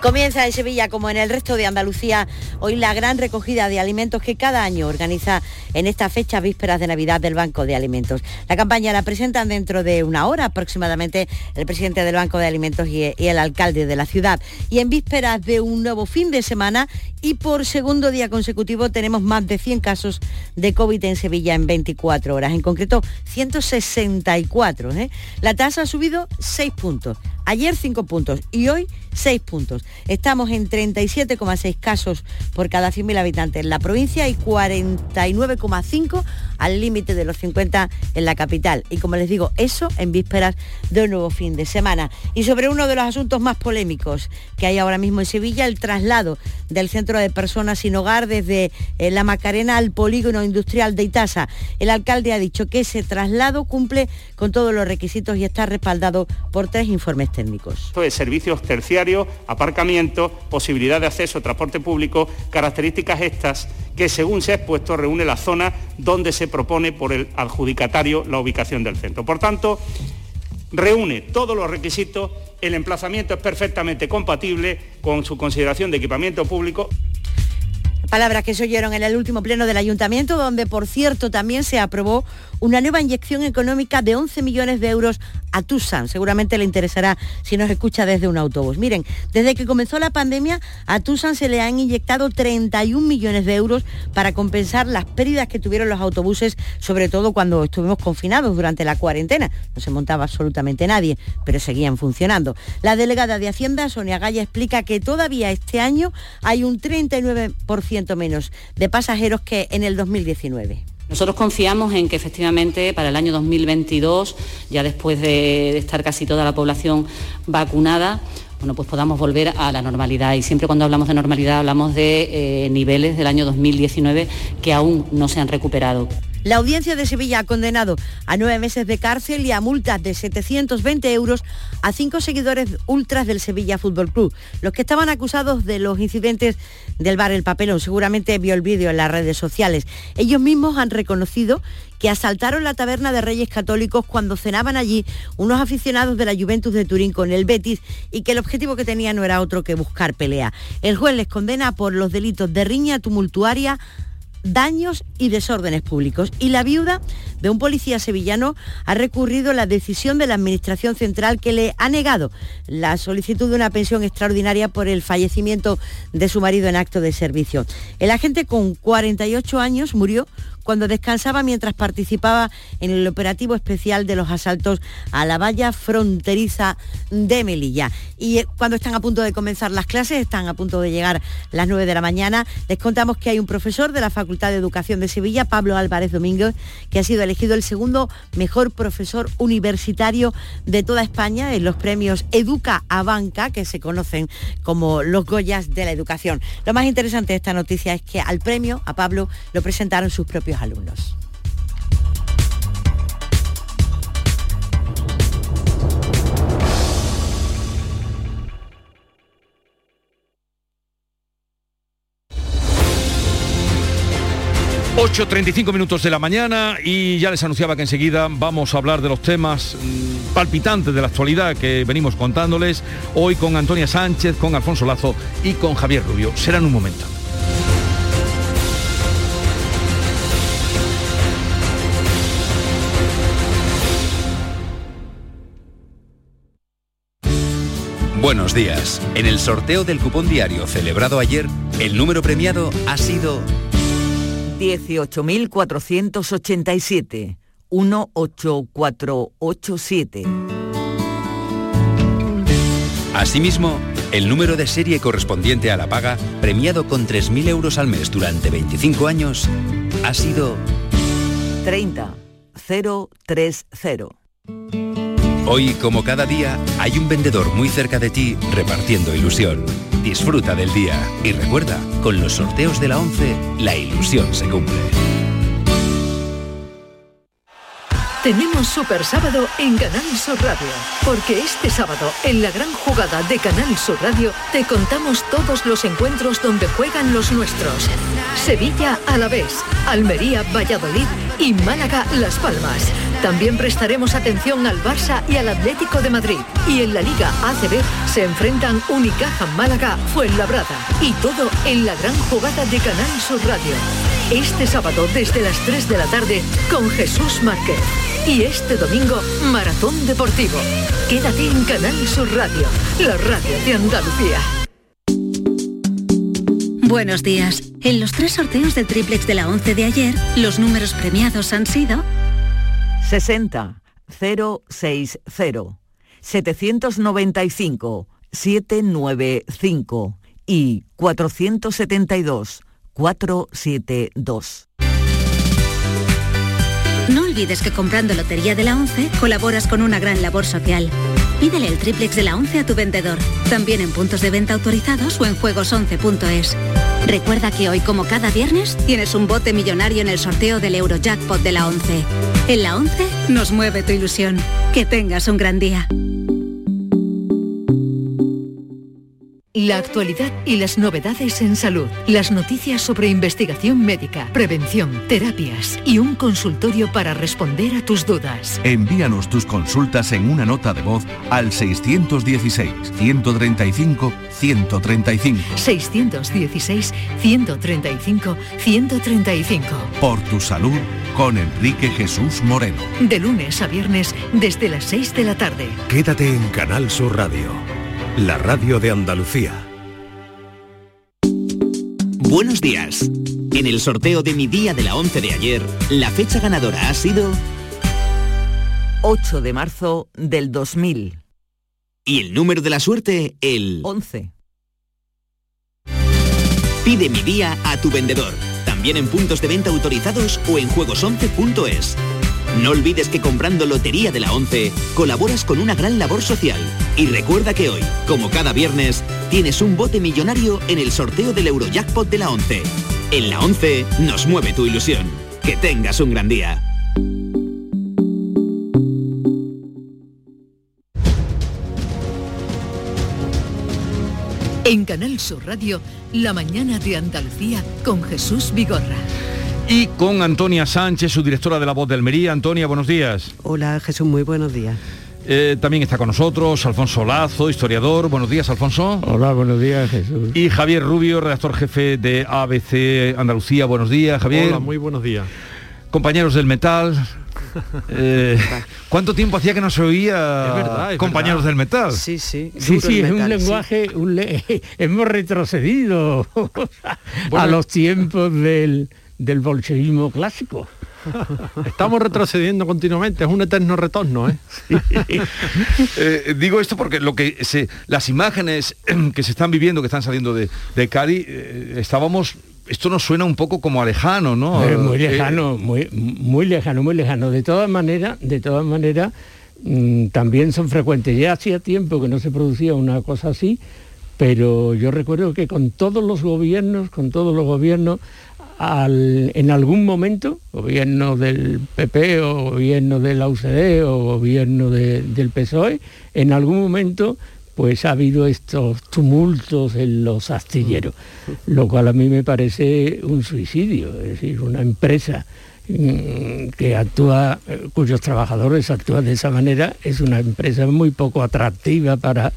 Comienza en Sevilla, como en el resto de Andalucía, hoy la gran recogida de alimentos que cada año organiza en esta fecha vísperas de Navidad del Banco de Alimentos. La campaña la presentan dentro de una hora aproximadamente el presidente del Banco de Alimentos y, el alcalde de la ciudad. Y en vísperas de un nuevo fin de semana y por segundo día consecutivo tenemos más de 100 casos de COVID en Sevilla en 24 horas, en concreto 164. ¿eh? La tasa ha subido 6 puntos, ayer 5 puntos y hoy 6 puntos. Estamos en 37,6 casos por cada 100.000 habitantes en la provincia y 49,5 al límite de los 50 en la capital. Y como les digo, eso en vísperas de un nuevo fin de semana. Y sobre uno de los asuntos más polémicos que hay ahora mismo en Sevilla, el traslado del centro de personas sin hogar desde eh, la Macarena al polígono industrial de Itasa. El alcalde ha dicho que ese traslado cumple con todos los requisitos y está respaldado por tres informes técnicos. Esto es servicios terciarios, aparcamiento, posibilidad de acceso, transporte público, características estas que según se ha expuesto reúne la zona donde se propone por el adjudicatario la ubicación del centro. Por tanto, reúne todos los requisitos, el emplazamiento es perfectamente compatible con su consideración de equipamiento público. Palabras que se oyeron en el último pleno del ayuntamiento, donde por cierto también se aprobó una nueva inyección económica de 11 millones de euros a Tucson. Seguramente le interesará si nos escucha desde un autobús. Miren, desde que comenzó la pandemia, a Tucson se le han inyectado 31 millones de euros para compensar las pérdidas que tuvieron los autobuses, sobre todo cuando estuvimos confinados durante la cuarentena. No se montaba absolutamente nadie, pero seguían funcionando. La delegada de Hacienda, Sonia Gaya, explica que todavía este año hay un 39% menos de pasajeros que en el 2019. Nosotros confiamos en que efectivamente para el año 2022, ya después de estar casi toda la población vacunada, bueno, pues podamos volver a la normalidad. Y siempre cuando hablamos de normalidad hablamos de eh, niveles del año 2019 que aún no se han recuperado. La audiencia de Sevilla ha condenado a nueve meses de cárcel y a multas de 720 euros a cinco seguidores ultras del Sevilla Fútbol Club, los que estaban acusados de los incidentes del bar El Papelón. Seguramente vio el vídeo en las redes sociales. Ellos mismos han reconocido que asaltaron la taberna de Reyes Católicos cuando cenaban allí unos aficionados de la Juventus de Turín con el Betis y que el objetivo que tenían no era otro que buscar pelea. El juez les condena por los delitos de riña tumultuaria, daños y desórdenes públicos. Y la viuda de un policía sevillano ha recurrido la decisión de la Administración Central que le ha negado la solicitud de una pensión extraordinaria por el fallecimiento de su marido en acto de servicio. El agente con 48 años murió cuando descansaba mientras participaba en el operativo especial de los asaltos a la valla fronteriza de Melilla. Y eh, cuando están a punto de comenzar las clases, están a punto de llegar las 9 de la mañana, les contamos que hay un profesor de la Facultad de Educación de Sevilla, Pablo Álvarez Domínguez, que ha sido elegido el segundo mejor profesor universitario de toda España en los premios Educa a Banca, que se conocen como los Goyas de la educación. Lo más interesante de esta noticia es que al premio, a Pablo, lo presentaron sus propios alumnos. ...8.35 minutos de la mañana y ya les anunciaba que enseguida vamos a hablar de los temas mm, palpitantes de la actualidad que venimos contándoles hoy con Antonia Sánchez, con Alfonso Lazo y con Javier Rubio. Será en un momento. Buenos días. En el sorteo del cupón diario celebrado ayer, el número premiado ha sido 18.487. 18487. Asimismo, el número de serie correspondiente a la paga, premiado con 3.000 euros al mes durante 25 años, ha sido 30 030. Hoy, como cada día, hay un vendedor muy cerca de ti repartiendo ilusión. Disfruta del día y recuerda, con los sorteos de la 11, la ilusión se cumple. Tenemos Super Sábado en Canal Sur Radio, porque este sábado, en la gran jugada de Canal Sur Radio, te contamos todos los encuentros donde juegan los nuestros. Sevilla a la vez, Almería, Valladolid y Málaga Las Palmas. También prestaremos atención al Barça y al Atlético de Madrid. Y en la Liga ACB se enfrentan Unicaja Málaga Fuenlabrada. Y todo en la gran jugada de Canal Sur Radio. Este sábado desde las 3 de la tarde con Jesús Márquez. Y este domingo, Maratón Deportivo. Quédate en Canal Sur Radio, la radio de Andalucía. Buenos días. En los tres sorteos del triplex de la 11 de ayer, los números premiados han sido 60 060 795 795 y 472 472. No olvides que comprando Lotería de la 11 colaboras con una gran labor social. Pídele el triplex de la 11 a tu vendedor, también en puntos de venta autorizados o en juegos11.es. Recuerda que hoy, como cada viernes, tienes un bote millonario en el sorteo del Eurojackpot de la 11. En la 11 nos mueve tu ilusión. Que tengas un gran día. La actualidad y las novedades en salud. Las noticias sobre investigación médica, prevención, terapias y un consultorio para responder a tus dudas. Envíanos tus consultas en una nota de voz al 616-135-135. 616-135-135. Por tu salud con Enrique Jesús Moreno. De lunes a viernes desde las 6 de la tarde. Quédate en Canal Sur Radio, la radio de Andalucía. Buenos días. En el sorteo de mi día de la 11 de ayer, la fecha ganadora ha sido 8 de marzo del 2000. y el número de la suerte, el 11. Pide mi día a tu vendedor, también en puntos de venta autorizados o en juegos11.es. No olvides que comprando Lotería de la 11 colaboras con una gran labor social. Y recuerda que hoy, como cada viernes, tienes un bote millonario en el sorteo del Eurojackpot de la 11. En la 11 nos mueve tu ilusión. Que tengas un gran día. En Canal Sur Radio, la mañana de Andalucía con Jesús Vigorra. Y con Antonia Sánchez, su directora de La Voz de Almería. Antonia, buenos días. Hola Jesús, muy buenos días. Eh, también está con nosotros Alfonso Lazo, historiador. Buenos días, Alfonso. Hola, buenos días, Jesús. Y Javier Rubio, redactor jefe de ABC Andalucía. Buenos días, Javier. Hola, muy buenos días. Compañeros del metal. Eh, ¿Cuánto tiempo hacía que no se oía Es verdad, es compañeros verdad. del metal? Sí, sí. Sí, sí, es un sí. lenguaje, un le- hemos retrocedido a los tiempos del, del bolchevismo clásico. Estamos retrocediendo continuamente, es un eterno retorno, ¿eh? Eh, digo esto porque lo que se, las imágenes que se están viviendo, que están saliendo de, de Cádiz, eh, estábamos. Esto nos suena un poco como a lejano, ¿no? Eh, muy lejano, muy, muy lejano, muy lejano. De todas maneras, de todas maneras, mm, también son frecuentes. Ya hacía tiempo que no se producía una cosa así, pero yo recuerdo que con todos los gobiernos, con todos los gobiernos, en algún momento, gobierno del PP o gobierno de la UCD o gobierno de- del PSOE, en algún momento pues ha habido estos tumultos en los astilleros, lo cual a mí me parece un suicidio, es decir, una empresa mm, que actúa, cuyos trabajadores actúan de esa manera, es una empresa muy poco atractiva para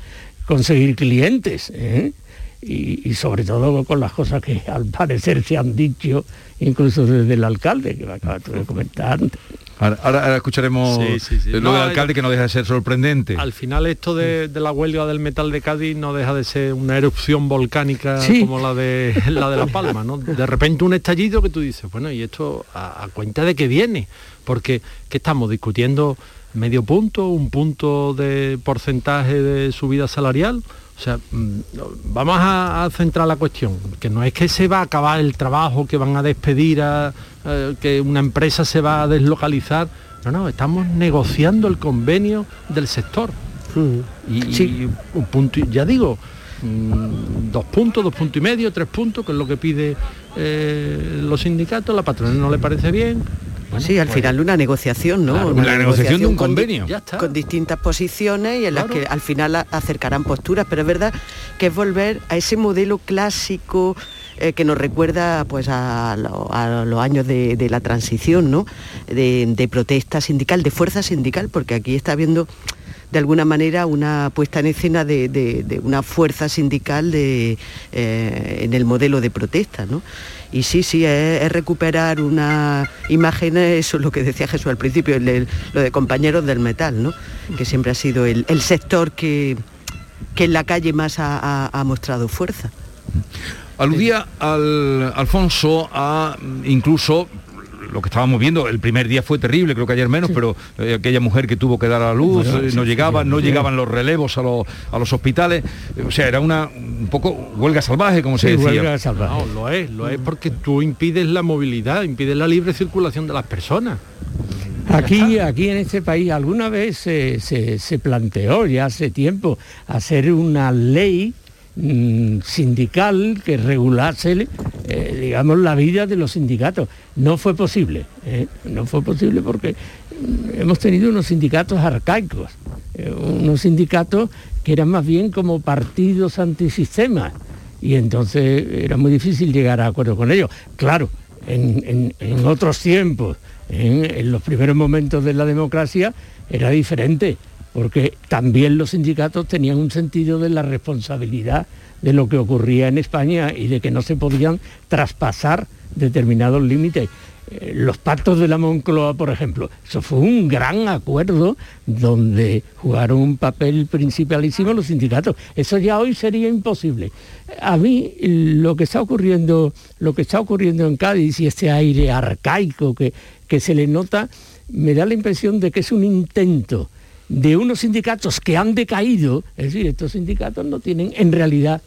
conseguir clientes. ¿eh? Y, y sobre todo con las cosas que al parecer se han dicho, incluso desde el alcalde, que me acabas de comentar antes. Ahora, ahora- ahora escucharemos Sí, sí, sí. eh, lo No, del alcalde que no deja de ser sorprendente. Al final esto de, de la huelga del metal de Cádiz no deja de ser una erupción volcánica Sí. como la de la de La Palma, ¿no? De repente un estallido que tú dices, bueno, ¿y esto a, a cuenta de qué viene? Porque ¿qué estamos discutiendo? ¿Medio punto? ¿Un punto de porcentaje de subida salarial? O sea, mm, vamos a, a centrar la cuestión, que no es que se va a acabar el trabajo, que van a despedir a, eh, que una empresa se va a deslocalizar. No, no, estamos negociando el convenio del sector. Y, y un punto, ya digo, mm, dos puntos, dos puntos y medio, tres puntos, que es lo que pide eh, los sindicatos, la patronal no le parece bien. Bueno, sí, al pues, final una negociación, ¿no? Claro, Una la negociación de un con convenio. Ya está. Con distintas posiciones y en las que al final acercarán posturas, pero es verdad que es volver a ese modelo clásico eh, que nos recuerda pues a, lo- a los años de, de la transición, ¿no? De, de protesta sindical, de fuerza sindical, porque aquí está habiendo de alguna manera una puesta en escena de, de- de una fuerza sindical de, eh, en el modelo de protesta. ¿no? Y sí, sí, es, recuperar una imagen, eso es lo que decía Jesús al principio, el- lo de compañeros del metal, ¿no? que siempre ha sido el, el sector que, que en la calle más ha, ha- mostrado fuerza. Aludía al Alfonso a incluso lo que estábamos viendo, el primer día fue terrible, creo que ayer menos, pero eh, aquella mujer que tuvo que dar a luz, Bueno, eh, sí, no llegaban, sí. no llegaban los relevos a, los- a los hospitales, eh, o sea, era una un poco huelga salvaje, como se decía. huelga salvaje. No, lo es, lo es porque tú impides la movilidad, impides la libre circulación de las personas. Aquí, aquí en este país alguna vez se, se- se planteó ya hace tiempo hacer una ley mm, sindical que regulase, eh, digamos, la vida de los sindicatos. No fue posible, ¿eh? no fue posible porque mm, hemos tenido unos sindicatos arcaicos, eh, unos sindicatos que eran más bien como partidos antisistema y entonces era muy difícil llegar a acuerdo con ellos. Claro, en, en- otros tiempos, en los primeros momentos de la democracia, era diferente, porque también los sindicatos tenían un sentido de la responsabilidad de lo que ocurría en España y de que no se podían traspasar determinados límites. Eh, Los pactos de la Moncloa, por ejemplo, eso fue un gran acuerdo donde jugaron un papel principalísimo los sindicatos. Eso ya hoy sería imposible. A mí lo que está ocurriendo, lo que está ocurriendo en Cádiz y este aire arcaico que, que se le nota, me da la impresión de que es un intento de unos sindicatos que han decaído, es decir, estos sindicatos no tienen en realidad,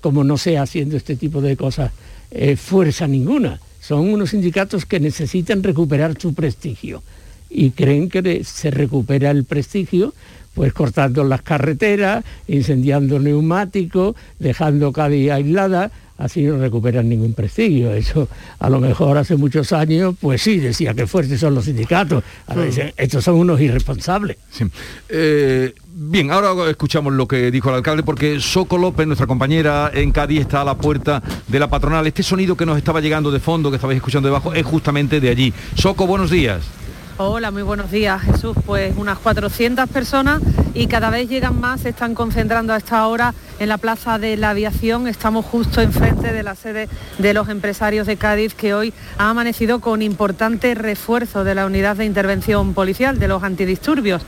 como no sea haciendo este tipo de cosas, eh, fuerza ninguna. Son unos sindicatos que necesitan recuperar su prestigio y creen que se recupera el prestigio pues cortando las carreteras, incendiando neumáticos, dejando Cádiz aislada, así no recuperan ningún prestigio. Eso a lo mejor hace muchos años, pues sí, decía que fuertes son los sindicatos. Ahora dicen, estos son unos irresponsables. Sí. Eh, bien, ahora escuchamos lo que dijo el alcalde, porque Soco López, nuestra compañera en Cádiz, está a la puerta de la patronal. Este sonido que nos estaba llegando de fondo, que estabais escuchando debajo, es justamente de allí. Soco, buenos días. Hola, muy buenos días Jesús. Pues unas 400 personas y cada vez llegan más, se están concentrando a esta hora en la Plaza de la Aviación. Estamos justo enfrente de la sede de los empresarios de Cádiz que hoy ha amanecido con importante refuerzo de la unidad de intervención policial, de los antidisturbios.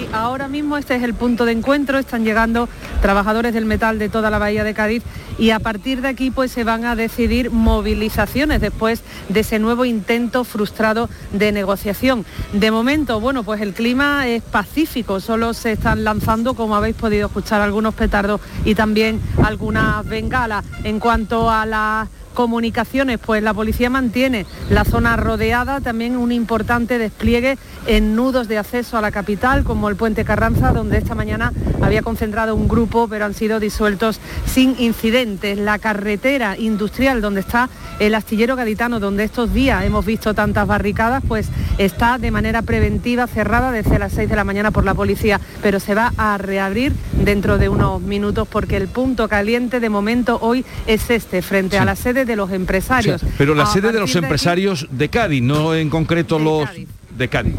Y ahora mismo este es el punto de encuentro, están llegando trabajadores del metal de toda la bahía de Cádiz y a partir de aquí pues se van a decidir movilizaciones después de ese nuevo intento frustrado de negociación. De momento, bueno, pues el clima es pacífico, solo se están lanzando, como habéis podido escuchar, algunos petardos y también algunas bengalas. En cuanto a la comunicaciones, pues la policía mantiene la zona rodeada, también un importante despliegue en nudos de acceso a la capital, como el puente Carranza, donde esta mañana había concentrado un grupo, pero han sido disueltos sin incidentes. La carretera industrial donde está el astillero gaditano, donde estos días hemos visto tantas barricadas, pues está de manera preventiva cerrada desde las 6 de la mañana por la policía, pero se va a reabrir dentro de unos minutos porque el punto caliente de momento hoy es este, frente a la sede de los empresarios. Pero la sede de los aquí- empresarios de Cádiz, no en concreto los de Cádiz.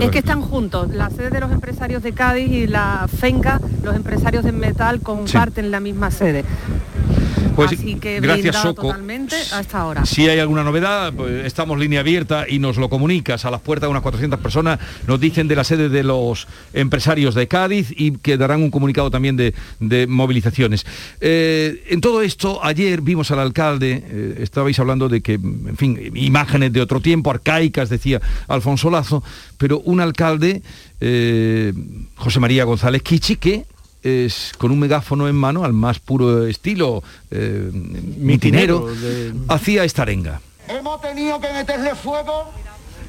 Es que están juntos, la sede de los empresarios de Cádiz y la FENCA, los empresarios de metal comparten la misma sede. Pues Así que gracias Soco. totalmente a esta hora. Si hay alguna novedad, pues estamos línea abierta y nos lo comunicas a las puertas de unas 400 personas. Nos dicen de la sede de los empresarios de Cádiz y que darán un comunicado también de, de movilizaciones. Eh, en todo esto, ayer vimos al alcalde, eh, estabais hablando de que, en fin, imágenes de otro tiempo, arcaicas, decía Alfonso Lazo, pero un alcalde, eh, José María González Kichi, que es con un megáfono en mano, al más puro estilo eh, mitinero, de- hacía esta arenga. Hemos tenido que meterle fuego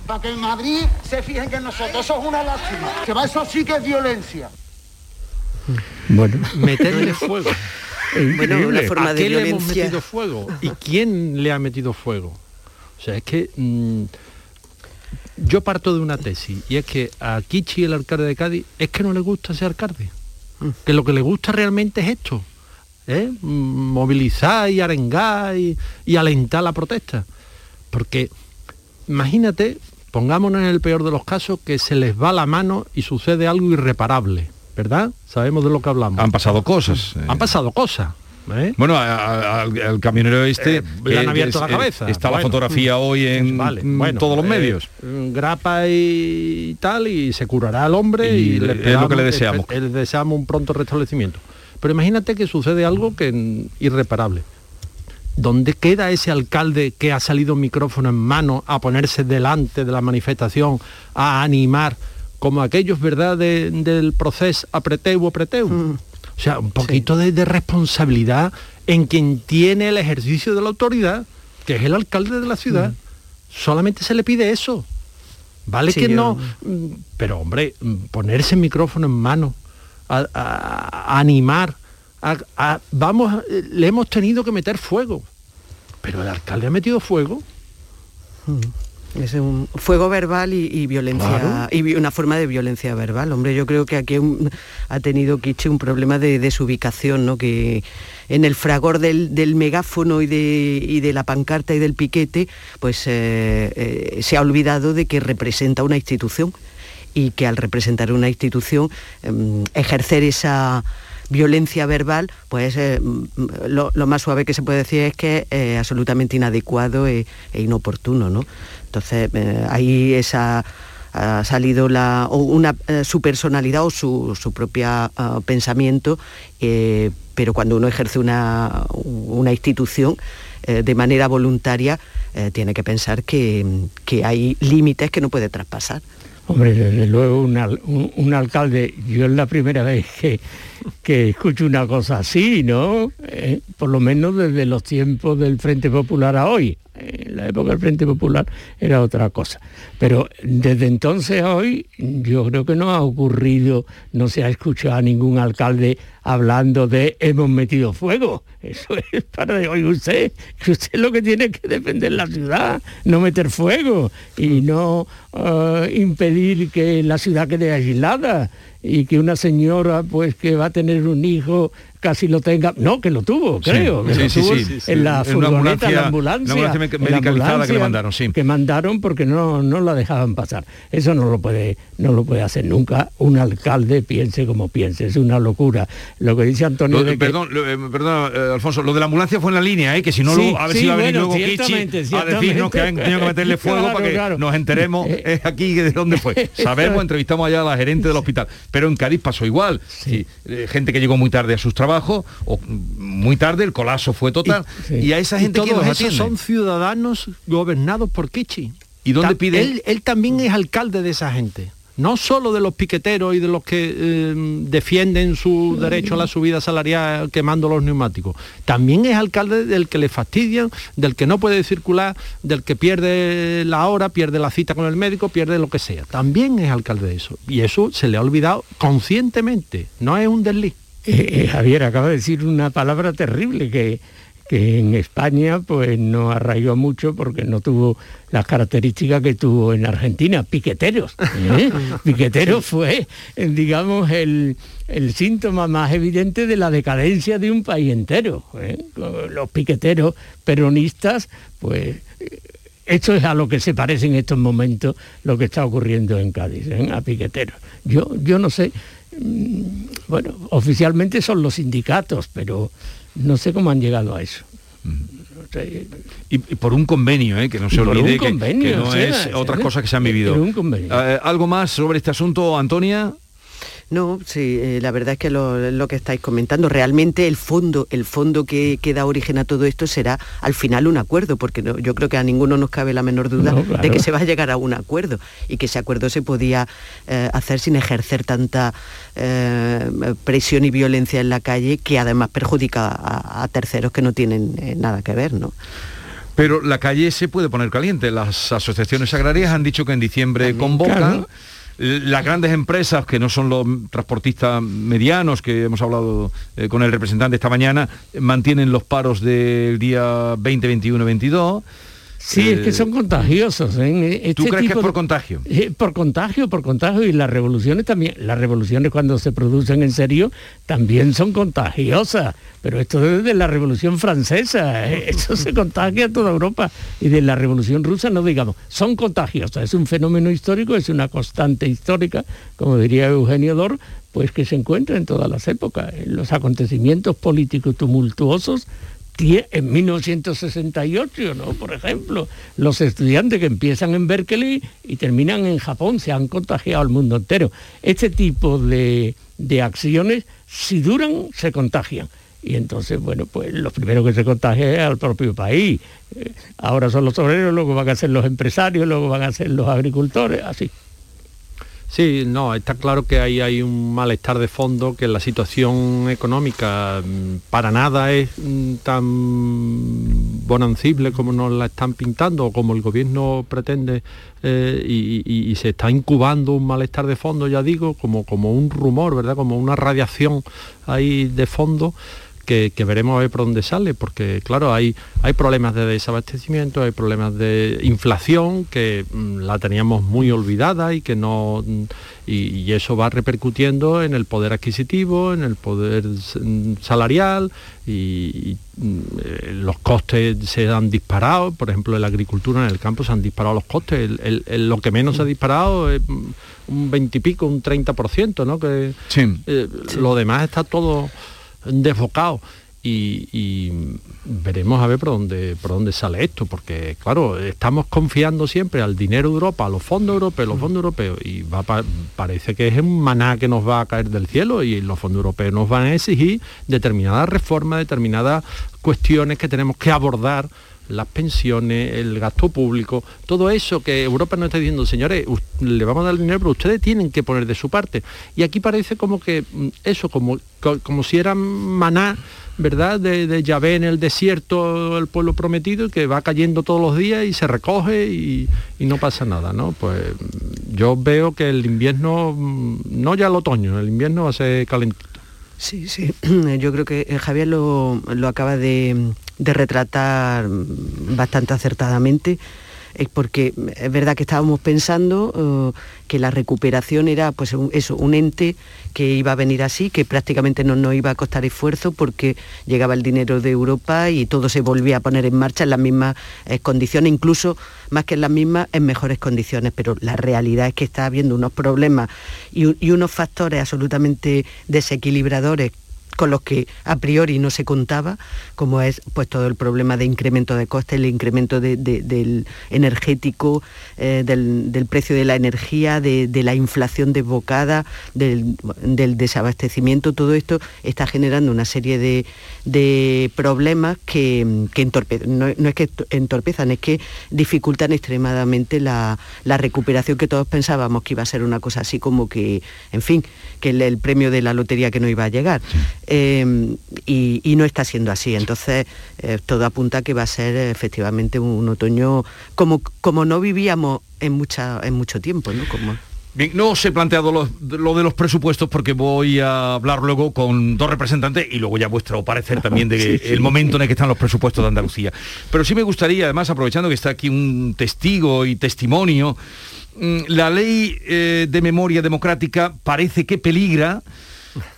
para que en Madrid se fijen que nosotros. Eso es una lástima. Que va, eso sí que es violencia. Bueno, meterle fuego. Bueno, una forma ¿A de qué le hemos violencia. metido fuego? ¿Y quién le ha metido fuego? O sea, es que mm, yo parto de una tesis y es que a Kichi, el alcalde de Cádiz, es que no le gusta ser alcalde. Que lo que le gusta realmente es esto. ¿eh? Movilizar y arengar y, y alentar la protesta. Porque imagínate, pongámonos en el peor de los casos, que se les va la mano y sucede algo irreparable, ¿verdad? Sabemos de lo que hablamos. Han pasado cosas. eh. Han pasado cosas. ¿Eh? Bueno, a- a- al, al camionero este le han eh, abierto es- la eh, cabeza. Está la fotografía hoy en Vale, mm, bueno, todos los eh, medios. mm, grapa y tal, y se curará al hombre Y y, le- le es lo que le esperamos- deseamos. le deseamos un pronto restablecimiento. Pero imagínate que sucede algo que mm, irreparable. ¿Dónde queda ese alcalde que ha salido micrófono en mano a ponerse delante de la manifestación, a animar, como aquellos, ¿verdad?, de- del proceso apreteu, apreteu? O sea, un poquito de, de responsabilidad en quien tiene el ejercicio de la autoridad, que es el alcalde de la ciudad. Solamente se le pide eso. Vale Sí, que yo- no, mm, pero hombre, mm, ponerse el micrófono en mano, a, a- a animar, a- vamos, le hemos tenido que meter fuego. Pero el alcalde ha metido fuego. Es un fuego verbal y, y violencia Claro. y una forma de violencia verbal. Hombre, yo creo que aquí un- ha tenido Kichi un problema de desubicación, ¿no? Que en el fragor del, del megáfono y de, y de la pancarta y del piquete, pues eh, eh, se ha olvidado de que representa una institución y que al representar una institución, em, ejercer esa violencia verbal, pues eh, lo, lo más suave que se puede decir es que es absolutamente inadecuado e, e inoportuno, ¿no? Entonces, eh, ahí ha salido la, o una, eh, su personalidad o su, su propia ah, pensamiento, eh, pero cuando uno ejerce una, una institución de manera voluntaria, tiene que pensar que, que hay límites que no puede traspasar. Hombre, desde luego un- un alcalde, yo es la primera vez que, que escucho una cosa así, ¿no? Eh, por lo menos desde los tiempos del Frente Popular a hoy. En la época del Frente Popular era otra cosa. Pero desde entonces a hoy yo creo que no ha ocurrido, no se ha escuchado a ningún alcalde hablando de hemos metido fuego. Eso es para oír usted, que usted lo que tiene que defender la ciudad, no meter fuego y no eh, impedir que la ciudad quede aislada y que una señora pues que va a tener un hijo casi lo tenga, no, que lo tuvo, creo, que sí, lo sí, tuvo sí, en la furgoneta, en la ambulancia- una ambulancia medicalizada que le mandaron, sí. que mandaron porque no, no la dejaban pasar. Eso no lo puede, no lo puede hacer nunca un alcalde, piense como piense, es una locura. Lo que dice Antonio Lo- de que- perdón, lo- eh, perdón, eh, Alfonso, lo de la ambulancia fue en la línea, ¿eh? que si no, lo, a ver si va a venir bueno, luego Kichi a decirnos que han tenido que meterle fuego Claro, para que claro. nos enteremos eh, aquí de dónde fue. Sabemos, entrevistamos allá a la gerente del hospital, pero en Cádiz pasó igual. Eh, gente que llegó muy tarde a sus trabajos, o muy tarde, el colapso fue total. Y, a esa gente que los atiende. son ciudadanos gobernados por Kichi. ¿Y dónde Ta- pide? Él, él también es alcalde de esa gente. No solo de los piqueteros y de los que eh, defienden su derecho a la subida salarial quemando los neumáticos. También es alcalde del que le fastidian, del que no puede circular, del que pierde la hora, pierde la cita con el médico, pierde lo que sea. También es alcalde de eso. Y eso se le ha olvidado conscientemente. No es un desliz. Eh, eh, Javier acaba de decir una palabra terrible que, que en España pues no arraigó mucho porque no tuvo las características que tuvo en Argentina, piqueteros. ¿eh? Piqueteros fue, digamos, el, el síntoma más evidente de la decadencia de un país entero. ¿eh? Los piqueteros peronistas, pues esto es a lo que se parece en estos momentos lo que está ocurriendo en Cádiz, ¿eh? a piqueteros. Yo, yo no sé, bueno, oficialmente son los sindicatos, pero no sé cómo han llegado a eso. Y, y por un convenio, ¿eh? que no se olvide que- no o sea, es otras cosas que se han vivido. por un convenio. Eh, ¿Algo más sobre este asunto, Antonia? No, sí, eh, la verdad es que lo, lo que estáis comentando, realmente el fondo, el fondo que, que da origen a todo esto será al final un acuerdo, porque no- yo creo que a ninguno nos cabe la menor duda No, claro. de que se va a llegar a un acuerdo y que ese acuerdo se podía eh, hacer sin ejercer tanta eh, presión y violencia en la calle que además perjudica a, a terceros que no tienen eh, nada que ver, ¿no? Pero la calle se puede poner caliente. Las asociaciones agrarias han dicho que en diciembre convocan. claro. Las grandes empresas, que no son los transportistas medianos, que hemos hablado eh, con el representante esta mañana, mantienen los paros del día 20, 21, 22. Sí, es que son contagiosos. ¿eh? Este ¿Tú crees que es por de- contagio? Eh, por contagio, por contagio y las revoluciones también, las revoluciones cuando se producen en serio también son contagiosas, pero esto desde la revolución francesa, eh, eso se contagia a toda Europa y de la revolución rusa no digamos, son contagiosas, es un fenómeno histórico, es una constante histórica, como diría Eugenio Dor, pues que se encuentra en todas las épocas, en los acontecimientos políticos tumultuosos en 1968, ¿no? Por ejemplo, los estudiantes que empiezan en Berkeley y terminan en Japón se han contagiado al mundo entero. Este tipo de, de acciones, si duran, se contagian. Y entonces, bueno, pues los primeros que se contagian es al propio país. Eh, ahora son los obreros, luego van a ser los empresarios, luego van a ser los agricultores, así. Sí, no, está claro que ahí hay un malestar de fondo, que la situación económica mm, para nada es mm, tan bonancible como nos la están pintando o como el gobierno pretende eh, y, y- se está incubando un malestar de fondo, ya digo, como, como un rumor, ¿verdad? Como una radiación ahí de fondo que, que veremos a ver por dónde sale, porque claro, hay, hay problemas de desabastecimiento, hay problemas de inflación que mm, la teníamos muy olvidada y que no mm, y, y eso va repercutiendo en el poder adquisitivo, en el poder mm, salarial y, y, los costes se han disparado, por ejemplo en la agricultura, en el campo se han disparado los costes, El- el- el- lo que menos se ha disparado es un 20 y pico, un 30%, ¿no? Que, eh, Lo demás está todo desbocado. Y, y veremos a ver por dónde por dónde sale esto, porque claro, estamos confiando siempre al dinero de Europa, a los fondos europeos, los fondos europeos, y va pa- parece que es un maná que nos va a caer del cielo y los fondos europeos nos van a exigir determinadas reformas, determinadas cuestiones que tenemos que abordar las pensiones, el gasto público, todo eso que Europa nos está diciendo, señores, le vamos a dar dinero, pero ustedes tienen que poner de su parte. Y aquí parece como que mm, eso, como, co- como si era maná, ¿verdad? De, de Yahvé en el desierto, el pueblo prometido, que va cayendo todos los días y se recoge y, y no pasa nada, ¿no? Pues mm, yo veo que el invierno, mm, no ya el otoño, el invierno va a ser calentito. Sí, sí. Yo creo que eh, Javier lo, lo acaba de, de retratar bastante acertadamente. es porque es verdad que estábamos pensando eh, que la recuperación era pues un, eso, un ente que iba a venir así, que prácticamente no nos iba a costar esfuerzo porque llegaba el dinero de Europa y todo se volvía a poner en marcha en las mismas eh, condiciones, incluso más que en las mismas, en mejores condiciones. Pero la realidad es que está habiendo unos problemas y unos factores absolutamente desequilibradores con los que a priori no se contaba, como es pues todo el problema de incremento de costes, el incremento del energético, eh, del, precio de la energía, de, la inflación desbocada, del, desabastecimiento, todo esto está generando una serie de, problemas que, no, es que entorpezan, es que dificultan extremadamente la, recuperación que todos pensábamos que iba a ser una cosa así como que, en fin, que el, premio de la lotería que no iba a llegar. Em, y, no está siendo así. Entonces, eh, todo apunta a que va a ser efectivamente un, otoño como, como no vivíamos en, mucha, en mucho tiempo. ¿no? Como... Bien, no os he planteado lo, de los presupuestos porque voy a hablar luego con dos representantes y luego ya vuestro parecer también del de el momento en el que están los presupuestos de Andalucía. Pero sí me gustaría, además, aprovechando que está aquí un testigo y testimonio, mm, la ley eh, de memoria democrática parece que peligra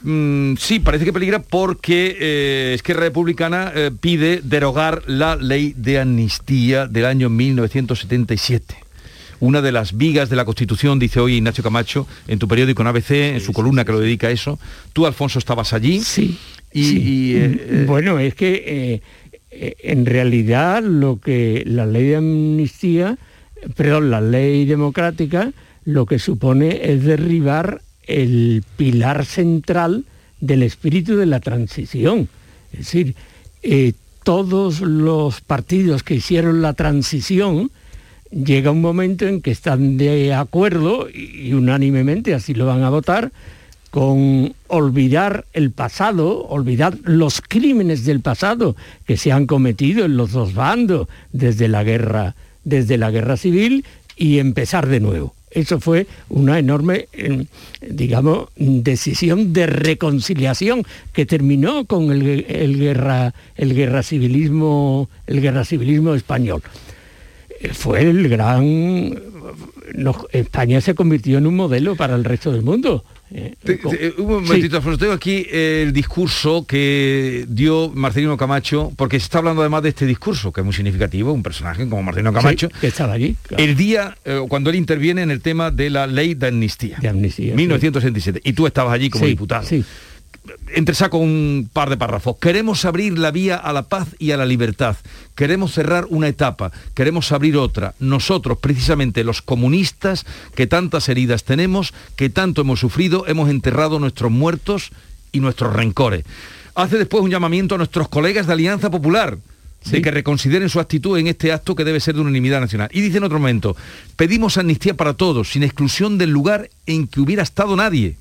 Mm, sí, parece que peligra porque eh, Esquerra Republicana eh, pide derogar la ley de amnistía del año 1977 una de las vigas de la Constitución, dice hoy Ignacio Camacho, en tu periódico en ABC, en su columna que lo dedica a eso. Tú, Alfonso, estabas allí. Sí. Y, eh, bueno, es que en realidad lo que la ley de amnistía, perdón, la ley democrática, lo que supone es derribar el pilar central del espíritu de la transición. Es decir, eh, todos los partidos que hicieron la transición, llega un momento en que están de acuerdo, y unánimemente así lo van a votar, con olvidar el pasado, olvidar los crímenes del pasado que se han cometido en los dos bandos desde la guerra, desde la guerra civil y empezar de nuevo. Eso fue una enorme, em, digamos, decisión de reconciliación que terminó con el, guerra, el guerra civilismo, el civilismo español. Eh, fue el gran España se convirtió en un modelo para el resto del mundo. Eh, un momentito, tengo aquí el discurso que dio Marcelino Camacho, porque se está hablando además de este discurso, que es muy significativo, un personaje como Marcelino Camacho, que estaba allí. El día, eh, cuando él interviene en el tema de la ley de amnistía. De amnistía. 1967. Y tú estabas allí como diputado. Entresaco un par de párrafos. Queremos abrir la vía a la paz y a la libertad. Queremos cerrar una etapa, queremos abrir otra. Nosotros, precisamente los comunistas, que tantas heridas tenemos, que tanto hemos sufrido, hemos enterrado nuestros muertos y nuestros rencores. Hace después un llamamiento a nuestros colegas de Alianza Popular, de que reconsideren su actitud en este acto que debe ser de unanimidad nacional. Y dice en otro momento, pedimos amnistía para todos, sin exclusión del lugar en que hubiera estado nadie.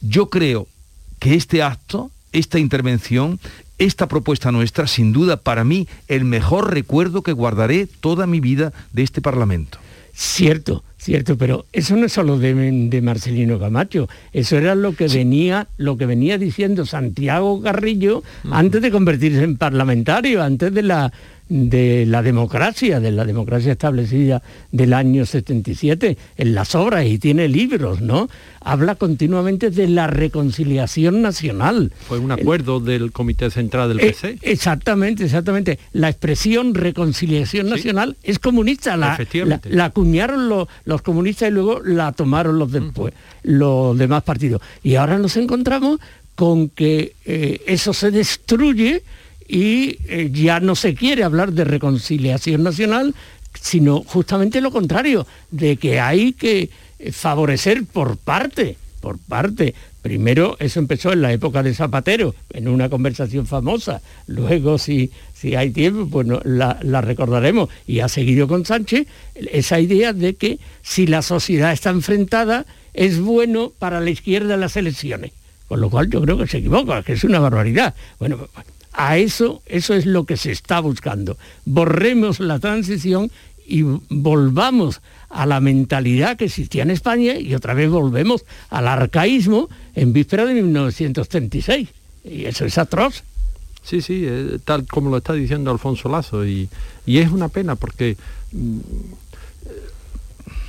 Yo creo que este acto, esta intervención, esta propuesta nuestra, sin duda para mí, el mejor recuerdo que guardaré toda mi vida de este Parlamento. Cierto, cierto, pero eso no es solo de, Marcelino Camacho, eso era lo que venía, lo que venía diciendo Santiago Carrillo antes de convertirse en parlamentario, antes de la de la democracia, de la democracia establecida del año 77, en las obras y tiene libros, ¿no? Habla continuamente de la reconciliación nacional. Fue un acuerdo del Comité Central del PC. Eh, exactamente, exactamente. La expresión reconciliación nacional es comunista, la, la, acuñaron los, comunistas y luego la tomaron los después, los demás partidos. Y ahora nos encontramos con que eh, eso se destruye y eh, ya no se quiere hablar de reconciliación nacional, sino justamente lo contrario, de que hay que eh, favorecer por parte, por parte. Primero eso empezó en la época de Zapatero, en una conversación famosa. Luego, si, si hay tiempo, pues la, la, recordaremos. Y ha seguido con Sánchez esa idea de que si la sociedad está enfrentada, es bueno para la izquierda las elecciones. Con lo cual yo creo que se equivoca, que es una barbaridad. Bueno, a eso, eso es lo que se está buscando. Borremos la transición y volvamos a la mentalidad que existía en España y otra vez volvemos al arcaísmo en víspera de 1936. Y eso es atroz. Sí, sí, eh, tal como lo está diciendo Alfonso Lazo. Y, y es una pena porque mm,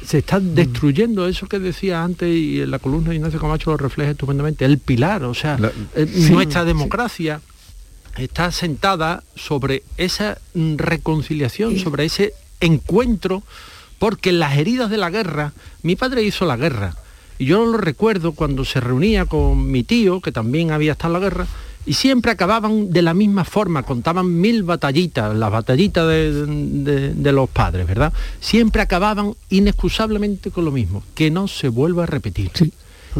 se está destruyendo eso que decía antes y en la columna de Ignacio Camacho lo refleja estupendamente, el pilar, o sea, eh, sí, nuestra democracia está sentada sobre esa mm, reconciliación, sobre ese encuentro, porque las heridas de la guerra, mi padre hizo la guerra, y yo lo recuerdo cuando se reunía con mi tío, que también había estado en la guerra, y siempre acababan de la misma forma, contaban mil batallitas, las batallitas de, de- de los padres, ¿verdad? Siempre acababan inexcusablemente con lo mismo, que no se vuelva a repetir.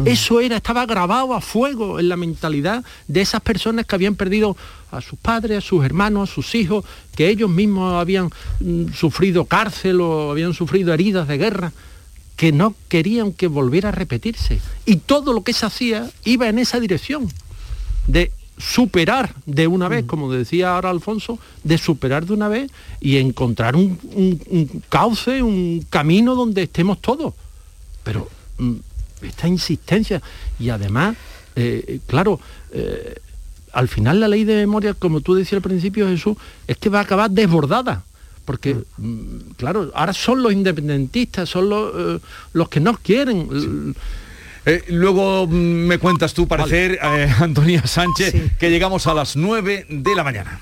Eso era, estaba grabado a fuego en la mentalidad de esas personas que habían perdido a sus padres, a sus hermanos, a sus hijos, que ellos mismos habían mm, sufrido cárcel o habían sufrido heridas de guerra, que no querían que volviera a repetirse. Y todo lo que se hacía iba en esa dirección, de superar de una vez, como decía ahora Alfonso, de superar de una vez y encontrar un, un- un cauce, un camino donde estemos todos. Pero mm, esta insistencia y además, eh, claro, eh, al final la ley de memoria, como tú decías al principio, Jesús, es que va a acabar desbordada. Porque, mm, claro, ahora son los independentistas, son los, eh, los que no quieren. Eh, luego mm, me cuentas tu parecer, eh, Antonia Sánchez, que llegamos a las 9 de la mañana.